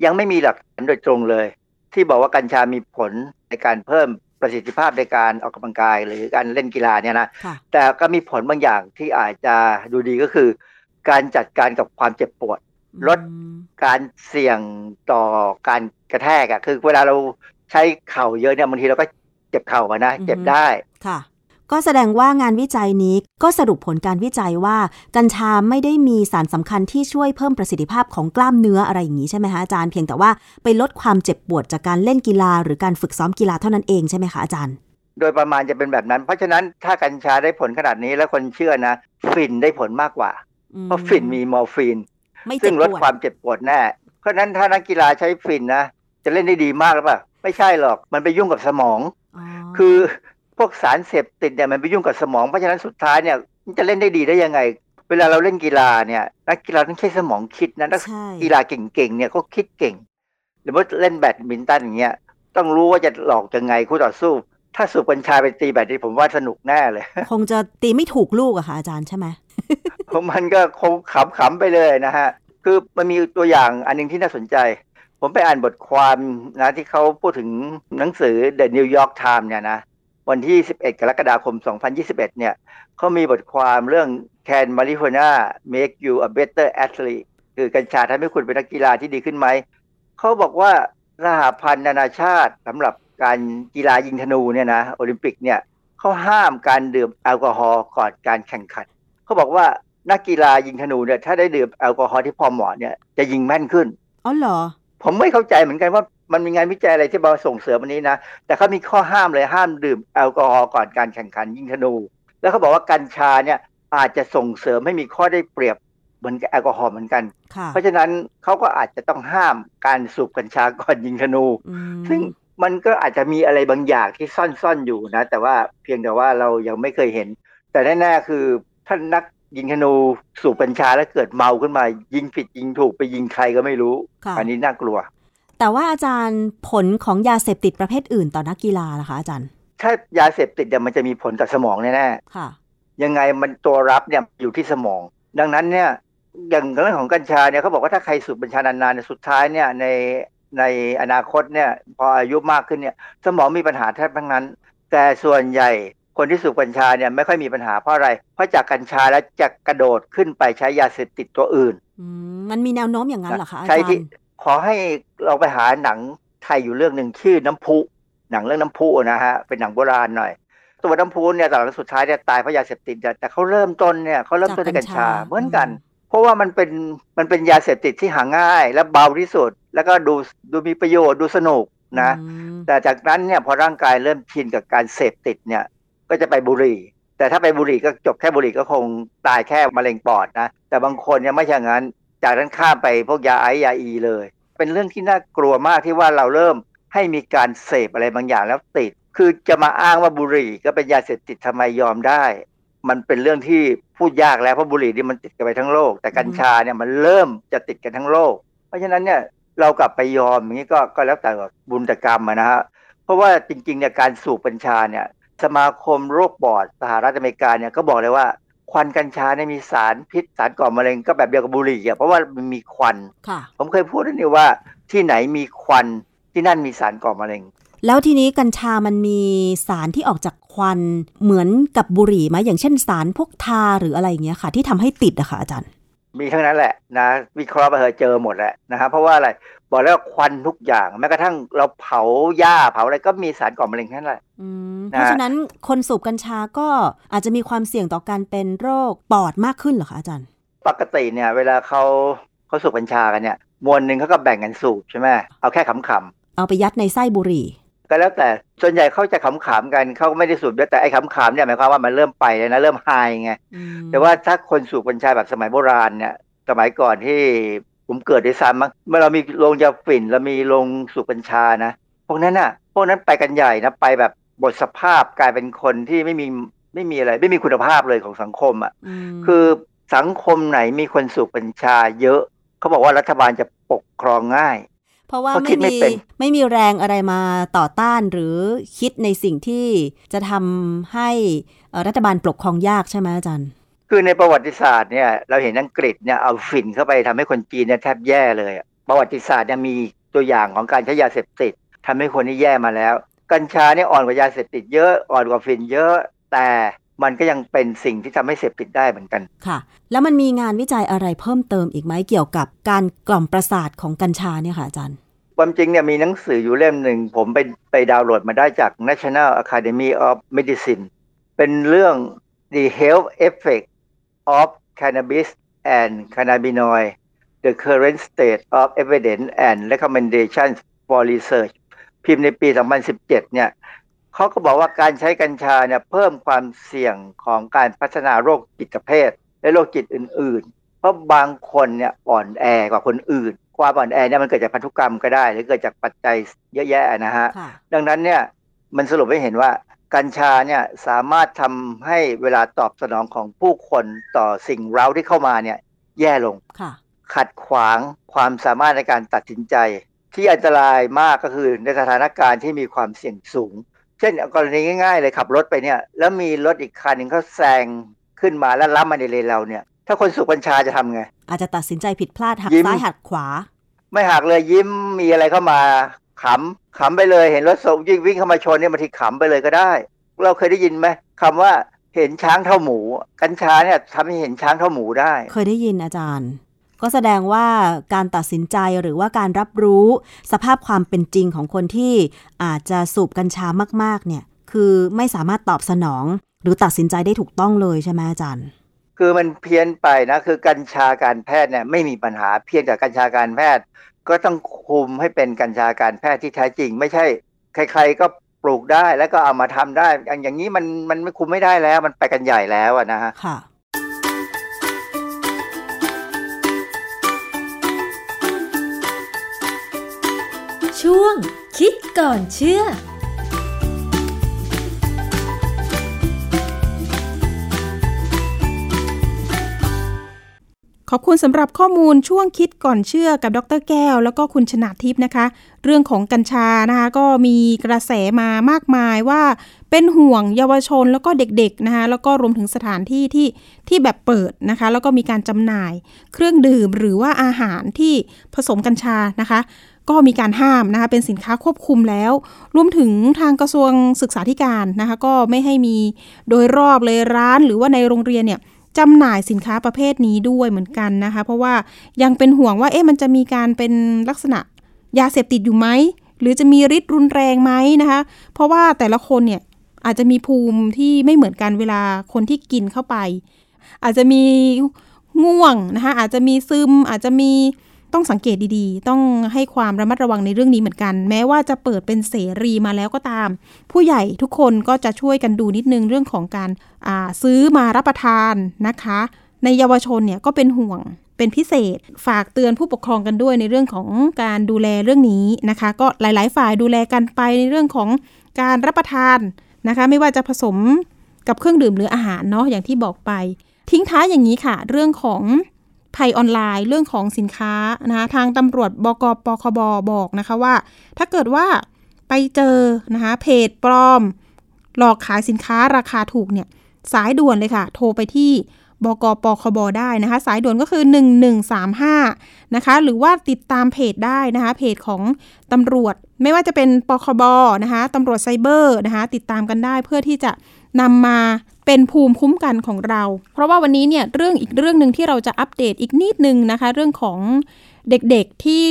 ยังไม่มีหลักฐานโดยตรงเลย ที่บอกว่ากัญชามีผลในการเพิ่ม ประสิทธิภาพในการออกกำลังกายหรือการเล่นกีฬาเนี่ยนะค่ะแต่ก็มีผลบางอย่างที่อาจจะดูดีก็คือ การจัดการกับความเจ็บปวด ลดอืมการเสี่ยงต่อการกระแทกอะคือเวลาเราใช้เข่าเยอะเนี่ยบางทีเราก็เจ็บเข่าอะนะ เจ็บได้ค่ะ ก็แสดงว่างานวิจัยนี้ก็สรุปผลการวิจัยว่า กัญชาไม่ได้มีสารสำคัญที่ช่วยเพิ่มประสิทธิภาพของกล้ามเนื้ออะไรอย่างนี้ใช่ไหมคะอาจารย์เพียงแต่ว่าไปลดความเจ็บปวดจากการเล่นกีฬา หรือการฝึกซ้อมกีฬาเท่านั้นเองใช่ไหมคะอาจารย์ โดยประมาณจะเป็นแบบนั้น เพราะฉะนั้นถ้ากัญชาได้ผลขนาดนี้แล้วคนเชื่อนะฟินได้ผลมากกว่าอืมเพราะฟินมีมอร์ฟีนไม่เจ็ซึ่บงปลดวดความเจ็บปวดแน่เพราะฉะนั้นถ้านักกีฬาใช้ฟินนะจะเล่นได้ดีมากหรือเปล่าไม่ใช่หรอกมันไปยุ่งกับสมองอ๋อคือพ วกสารเสพติดเนี่ยมันไปยุ่งกับสมองเพราะฉะนั้นสุดท้ายเนี่ยมันจะเล่นได้ดีได้ยังไง เวลาเราเล่นกีฬาเนี่ยนักกีฬาต้องใช้สมองคิดนะนักใช่กีฬาเก่งๆเนี่ยเขาคิดเก่งหรือว่าเล่นแบดมินตันอย่างเงี้ยต้องรู้ว่าจะหลอกยังไงคู่ต่อสู้ ถ้าสูบกัญชาไปตีแบดนี่ผมว่าสนุกแน่เลย คงจะตีไม่ถูกลูกอะค่ะอาจารย์ใช่ไหมมันก็คงขำๆไปเลยนะฮะคือมันมีตัวอย่างอันหนึงที่น่าสนใจ ผมไปอ่านบทความนะที่เขาพูดถึงหนังสือ The New York Times เนี่ยนะ วันที่ 11 กรกฎาคม 2021 เนี่ยเขามีบทความเรื่อง Can Marijuana Make You a Better Athlete คือกัญชาทำให้คุณเป็นนักกีฬาที่ดีขึ้นไหม เขาบอกว่าสหพันธ์นานาชาติสำหรับการกีฬายิงธนูเนี่ยนะโอลิมปิกเนี่ยเขาห้ามการดื่มแอลกอฮอล์ก่อนการแข่งขัน เขาบอกว่านักกีฬายิงธนูเนี่ยถ้าได้ดื่มแอลกอฮอล์ที่พอเหมาะเนี่ยจะยิงแม่นขึ้น อ๋อเหรอ ผมไม่เข้าใจเหมือนกันว่า มันมีงานวิจัยอะไรที่มาส่งเสริมอันนี้นะ แต่เขามีข้อห้ามเลยห้ามดื่มแอลกอฮอล์ก่อนการแข่งขันยิงธนู แล้วเขาบอกว่ากัญชาเนี่ยอาจจะส่งเสริมให้มีข้อได้เปรียบเหมือนกับแอลกอฮอล์เหมือนกันค่ะเพราะฉะนั้นเขาก็อาจจะต้องห้ามการสูบกัญชาก่อนยิงธนูอืมซึ่งมันก็อาจจะมีอะไรบางอย่างที่ซ่อนๆอยู่นะ แต่ว่าเพียงแต่ว่าเรายังไม่เคยเห็น แต่แน่ๆคือท่านนักยิงธนูสูบกัญชาแล้วเกิดเมาขึ้นมา ยิงผิดยิงถูกไปยิงใครก็ไม่รู้ค่ะอันนี้น่ากลัว แต่ว่าอาจารย์ผลของยาเสพติดประเภทอื่นต่อนักกีฬาล่ะคะอาจารย์ ถ้ายาเสพติดเนี่ยมันจะมีผลกับสมองแน่ค่ะๆยังไงมันตัวรับเนี่ยอยู่ที่สมอง ดังนั้นเนี่ยอย่างเรื่องของกัญชาเนี่ยเขาบอกว่าถ้าใครสูบกัญชานานๆเนี่ยสุดท้ายเนี่ยในในอนาคตเนี่ยพออายุมากขึ้นเนี่ยสมองมีปัญหาแทบทั้งนั้น แต่ส่วนใหญ่คนที่สูบกัญชาเนี่ยไม่ค่อยมีปัญหาเพราะอะไร เพราะจากกัญชาแล้วจะกระโดดขึ้นไปใช้ยาเสพติดตัวอื่นอืมมันมีแนวโน้มอย่างนั้นเหรอคะอาใช่จารที่ย์ ขอให้เราไปหาหนังไทยอยู่เรื่องหนึ่งชื่อน้ำพุ หนังเรื่องน้ำพุนะฮะเป็นหนังโบราณหน่อย ตัวน้ำพุเนี่ยตอนสุดท้ายเนี่ยตายเพราะยาเสพติดแต่แต่เขาเริ่มต้นเนี่ยเขาเริ่มต้นด้วยกัญชาเหมือนกัน เพราะว่ามันเป็นมันเป็นยาเสพติดที่หาง่าย และเบาที่สุด แล้วก็ดูดูมีประโยชน์ดูสนุกนะอืมแต่จากนั้นเนี่ยพอร่างกายเริ่มชินกับการเสพติดเนี่ยก็จะไปบุหรี่แต่ถ้าไปบุหรี่ก็จบแค่บุหรี่ก็คงตายแค่มะเร็งปอดนะ แต่บางคนเนี่ยไม่ใช่อย่างนั้น จากนั้นข้ามไปพวกยาไอยาอีเลย เป็นเรื่องที่น่ากลัวมากที่ว่าเราเริ่มให้มีการเสพอะไรบางอย่างแล้วติด คือจะมาอ้างว่าบุหรี่ก็เป็นยาเสพติดทำไมยอมได้ มันเป็นเรื่องที่พูดยากแล้วเพราะบุหรี่นี่มันติดกันไปทั้งโลก แต่กัญชาเนี่ยมันเริ่มจะติดกันทั้งโลก เพราะฉะนั้นเนี่ยเรากลับไปยอมอย่างนี้ก็ก็แล้วแต่บุญต่กรรมนะฮะเพราะว่าจริงๆเนี่ยการสูบกัญชาเนี่ยสมาคมโรคปอดสหรัฐอเมริกาเนี่ยก็บอกเลยว่า ควันกัญชาเนี่ยมีสารพิษสารก่อมะเร็งก็แบบเดียวกับบุหรี่อะเพราะว่ามันมีควันค่ะผมเคยพูดนี่ว่าที่ไหนมีควันที่นั่นมีสารก่อมะเร็ง แล้วทีนี้กัญชามันมีสารที่ออกจากควันเหมือนกับบุหรี่ไหมอย่างเช่นสารพวกทาหรืออะไรอย่างเงี้ยค่ะ ที่ทำให้ติดอะค่ะอาจารย์ มีทั้งนั้นแหละนะวิเคราะห์ไปเถอะเจอหมดแหละนะครับเพราะว่าอะไร บอกแล้วว่าควันทุกอย่าง แม้กระทั่งเราเผาหญ้าเผาอะไรก็มีสารก่อมะเร็งทั้งนั้นแหละอืมนะเพราะฉะนั้นคนสูบกัญชาก็อาจจะมีความเสี่ยงต่อการเป็นโรคปอดมากขึ้นเหรอคะอาจารย์ ปกติเนี่ย เวลาเขาเขาสูบกัญชากันเนี่ยมวลหนึ่งเขาก็แบ่งกันสูบใช่ไหมเอาแค่ขำๆเอาไปยัดในไส้บุหรี่ก็แล้วแต่ส่วนใหญ่เขาจะขำๆกันเขาก็ไม่ได้สูบเยอะแต่ไอ้ขำๆเนี่ยหมายความว่ามันเริ่มไปเลยนะเริ่มไฮไงอืมแต่ว่าถ้าคนสูบกัญชาแบบสมัยโบราณเนี่ยสมัยก่อนที่ ผมเกิดด้วยซ้ำมั้งเมื่อเรามีโรงยาฝิ่นเรามีโรงสูบกัญชานะพวกนั้นน่ะ พวกนั้นไปกันใหญ่นะไปแบบบทสภาพกลายเป็นคนที่ไม่มีไม่มีอะไร ไม่มีคุณภาพเลยของสังคมอะมคือสังคมไหนมีคนสูบกัญชาเยอะ เขาบอกว่ารัฐบาลจะปกครองง่าย เพราะว่าเพราะคิไม่ดไม่มีเป็นไม่มีแรงอะไรมาต่อต้านหรือคิดในสิ่งที่จะทำให้เอ่อรัฐบาลปกครองยากใช่ไหมอาจารย์ คือในประวัติศาสตร์เนี่ยเราเห็นอังกฤษเนี่ยเอาฝิ่นเข้าไปทำให้คนจีนเนี่ยแทบแย่เลยอะประวัติศาสตร์เนี่ยมีตัวอย่างของการใช้ยาเสพติดทำให้คนที่แย่มาแล้ว กัญชาเนี่ยอ่อนกว่ายาเสพติดเยอะอ่อนกว่าฝิ่นเยอะแต่มันก็ยังเป็นสิ่งที่ทำให้เสพติดได้เหมือนกันค่ะ แล้วมันมีงานวิจัยอะไรเพิ่มเติมอีกไหมเกี่ยวกับการกล่อมประสาทของกัญชาเนี่ยค่ะอาจารย์ความจริงเนี่ยมีหนังสืออยู่เล่มหนึ่ง ผมไปไปดาวน์โหลดมาได้จาก National Academy of Medicine เป็นเรื่อง the health effect of cannabis and cannabinoid the current state of evidence and recommendations for research พิมพ์ในปี 2017 เนี่ยเขาก็บอกว่าการใช้กัญชาเนี่ยเพิ่มความเสี่ยงของการพัฒนาโรคจิตเภท และโรคจิตอื่น ๆ เพราะบางคนเนี่ยอ่อนแอกว่าคนอื่น ความอ่อนแอเนี่ยมันเกิดจากพันธุกรรมก็ได้ หรือเกิดจากปัจจัยเยอะแยะนะฮะค่ะดังนั้นเนี่ยมันสรุปให้เห็นว่า กัญชาเนี่ยสามารถทำให้เวลาตอบสนองของผู้คนต่อสิ่งเร้าที่เข้ามาเนี่ยแย่ลงค่ะขัดขวางความสามารถในการตัดสินใจ ที่อันตรายมากก็คือในสถานการณ์ที่มีความเสี่ยงสูง เช่นกรณีง่ายๆเลยขับรถไปเนี่ย แล้วมีรถอีกคันหนึ่งเขาแซงขึ้นมาแล้วล้ำมาในเลนเราเนี่ย ถ้าคนสูบกัญชาจะทำไง อาจจะตัดสินใจผิดพลาดหักยิ้มซ้ายหักขวา ไม่หักเลยยิ้มมีอะไรเข้ามา ขำขำไปเลยเห็นรถส่งยิ่งวิ่งเข้ามาชนเนี่ยบางทีขำไปเลยก็ได้ เราเคยได้ยินไหมคำว่าเห็นช้างเท่าหมู กัญชาเนี่ยทำให้เห็นช้างเท่าหมูได้ เคยได้ยินอาจารย์ ก็แสดงว่าการตัดสินใจหรือว่าการรับรู้สภาพความเป็นจริงของคนที่อาจจะสูบกัญชามากๆเนี่ย คือไม่สามารถตอบสนอง หรือตัดสินใจได้ถูกต้องเลยใช่ไหมอาจารย์คือมันเพี้ยนไปนะคือกัญชาการแพทย์เนี่ยไม่มีปัญหาเพียงแต่กัญชาการแพทย์ ก็ต้องคุมให้เป็นกัญชาการแพทย์ที่แท้จริง ไม่ใช่ ใคร ๆ ก็ปลูกได้แล้วก็เอามาทำได้ อย่างอย่างนี้มันมันไม่คุมไม่ได้แล้ว มันไปกันใหญ่แล้วนะฮะค่ะ ช่วงคิดก่อนเชื่อ ขอบคุณสำหรับข้อมูลช่วงคิดก่อนเชื่อกับดรแก้ว แล้วก็คุณชนาทิพย์นะคะ เรื่องของกัญชานะคะก็มีกระแสมามากมายว่าเป็นห่วงเยาวชนแล้วก็เด็กๆนะคะแล้วก็รวมถึงสถานที่ที่ที่แบบเปิดนะคะ แล้วก็มีการจำหน่าย เครื่องดื่มหรือว่าอาหารที่ผสมกัญชานะคะก็มีการห้ามนะคะเป็นสินค้าควบคุมแล้ว รวมถึงทางกระทรวงศึกษาธิการนะคะ ก็ไม่ให้มีโดยรอบเลยร้านหรือว่าในโรงเรียนเนี่ย จำหน่ายสินค้าประเภทนี้ด้วยเหมือนกันนะคะ เพราะว่ายังเป็นห่วงว่าเอ๊ะมันจะมีการเป็นลักษณะยาเสพติดอยู่ไหมหรือจะมีฤทธิ์รุนแรงไหมนะคะ เพราะว่าแต่ละคนเนี่ยอาจจะมีภูมิที่ไม่เหมือนกันเวลาคนที่กินเข้าไป อาจจะมีง่วงนะคะอาจจะมีซึมอาจจะมี ต้องสังเกตดีๆ ต้องให้ความระมัดระวังในเรื่องนี้เหมือนกัน แม้ว่าจะเปิดเป็นเสรีมาแล้วก็ตาม ผู้ใหญ่ทุกคนก็จะช่วยกันดูนิดนึงเรื่องของการาซื้อมารับประทานนะคะ ในเยาวชนเนี่ยก็เป็นห่วงเป็นพิเศษฝากเตือนผู้ปกครองกันด้วยในเรื่องของการดูแลเรื่องนี้นะคะ ก็หลาย ๆ ฝ่ายดูแลกันไปในเรื่องของการรับประทานนะคะ ไม่ว่าจะผสมกับเครื่องดื่มหรืออาหารเนาะอย่างที่บอกไป ทิ้งท้ายอย่างนี้ค่ะ เรื่องของ ภัยออนไลน์เรื่องของสินค้านะคะทางตำรวจบกปคบบอกนะคะว่า ถ้าเกิดว่าไปเจอนะคะเพจปลอม หลอกขายสินค้าราคาถูกเนี่ยสายด่วนเลยค่ะ โทรไปที่บกปคบได้นะคะ สายด่วนก็คือ 1135 นะคะ หรือว่าติดตามเพจได้นะคะ เพจของตำรวจ ไม่ว่าจะเป็นปคบนะคะตำรวจไซเบอร์นะคะ ติดตามกันได้เพื่อที่จะ นำมาเป็นภูมิคุ้มกันของเรา เพราะว่าวันนี้เนี่ยเรื่องอีกเรื่องหนึ่งที่เราจะอัปเดตอีกนิดนึงนะคะ เรื่องของเด็กๆที่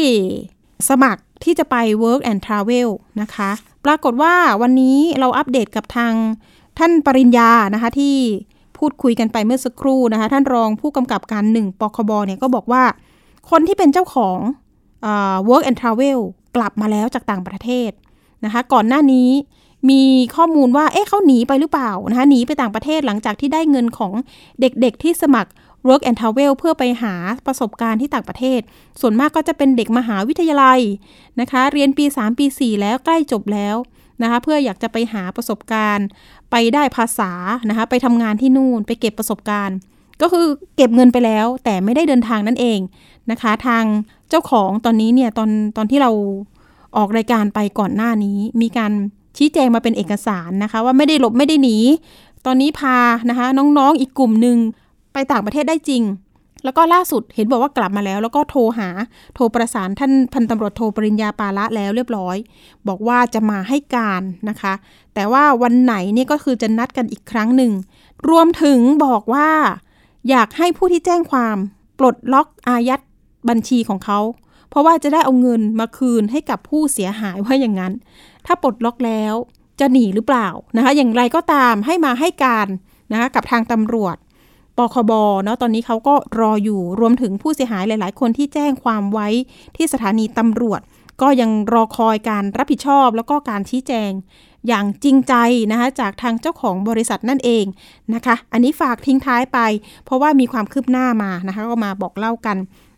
สมัครที่จะไป work and travel นะคะ ปรากฏว่าวันนี้เราอัปเดตกับทางท่านปริญญานะคะที่พูดคุยกันไปเมื่อสักครู่นะคะ ท่านรองผู้กำกับการหนึ่งปคบเนี่ยก็บอกว่าคนที่เป็นเจ้าของอ work and travel กลับมาแล้วจากต่างประเทศนะคะ ก่อนหน้านี้ มีข้อมูลว่า เอ๊ะเขาหนีไปหรือเปล่านะคะหนีไปต่างประเทศหลังจากที่ได้เงินของเด็กๆที่สมัคร work and travel เพื่อไปหาประสบการณ์ที่ต่างประเทศ ส่วนมากก็จะเป็นเด็กมหาวิทยาลัยนะคะ เรียนปี 3 ปี 4 แล้วใกล้จบแล้วนะคะ เพื่ออยากจะไปหาประสบการณ์ ไปได้ภาษานะคะ ไปทำงานที่นู่น ไปเก็บประสบการณ์ ก็คือเก็บเงินไปแล้วแต่ไม่ได้เดินทางนั่นเองนะคะ ทางเจ้าของตอนนี้เนี่ยตอนตอนที่เราออกรายการไปก่อนหน้านี้มีการ ชี้แจงมาเป็นเอกสารนะคะ ว่าไม่ได้หลบไม่ได้หนี ตอนนี้พานะคะน้องๆอีกกลุ่มหนึ่งไปต่างประเทศได้จริง แล้วก็ล่าสุดเห็นบอกว่ากลับมาแล้ว แล้วก็โทรหาโทรประสานท่านพันตำรวจโทรปริญญาปาละแล้วเรียบร้อย บอกว่าจะมาให้การนะคะ แต่ว่าวันไหนนี่ก็คือจะนัดกันอีกครั้งหนึ่ง รวมถึงบอกว่า อยากให้ผู้ที่แจ้งความปลดล็อกอายัดบัญชีของเขา เพราะว่าจะได้เอาเงินมาคืนให้กับผู้เสียหายว่าอย่างนั้น ถ้าปลดล็อกแล้วจะหนีหรือเปล่านะคะอย่างไรก็ตามให้มาให้การนะคะกับทางตำรวจปคบเนาะตอนนี้เขาก็รออยู่รวมถึงผู้เสียหายหลาย ๆ คนที่แจ้งความไว้ที่สถานีตำรวจ ก็ยังรอคอยการรับผิดชอบ แล้วก็การชี้แจง อย่างจริงใจนะคะจากทางเจ้าของบริษัทนั่นเองนะคะ อันนี้ฝากทิ้งท้ายไป เพราะว่ามีความคืบหน้ามานะคะก็มาบอกเล่ากัน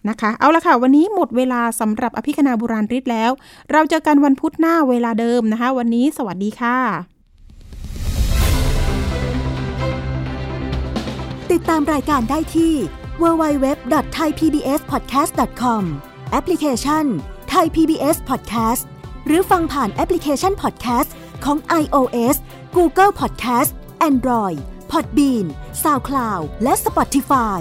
นะคะ เอาละค่ะ วันนี้หมดเวลาสำหรับอภิคณาบุราริศแล้ว เราเจอกันวันพุธหน้าเวลาเดิมนะคะ วันนี้สวัสดีค่ะ ติดตามรายการได้ที่ www.thaipbspodcast.com แอปพลิเคชัน Thai PBS Podcast หรือฟังผ่านแอปพลิเคชัน Podcast ของ iOS Google Podcast Android Podbean SoundCloud และ Spotify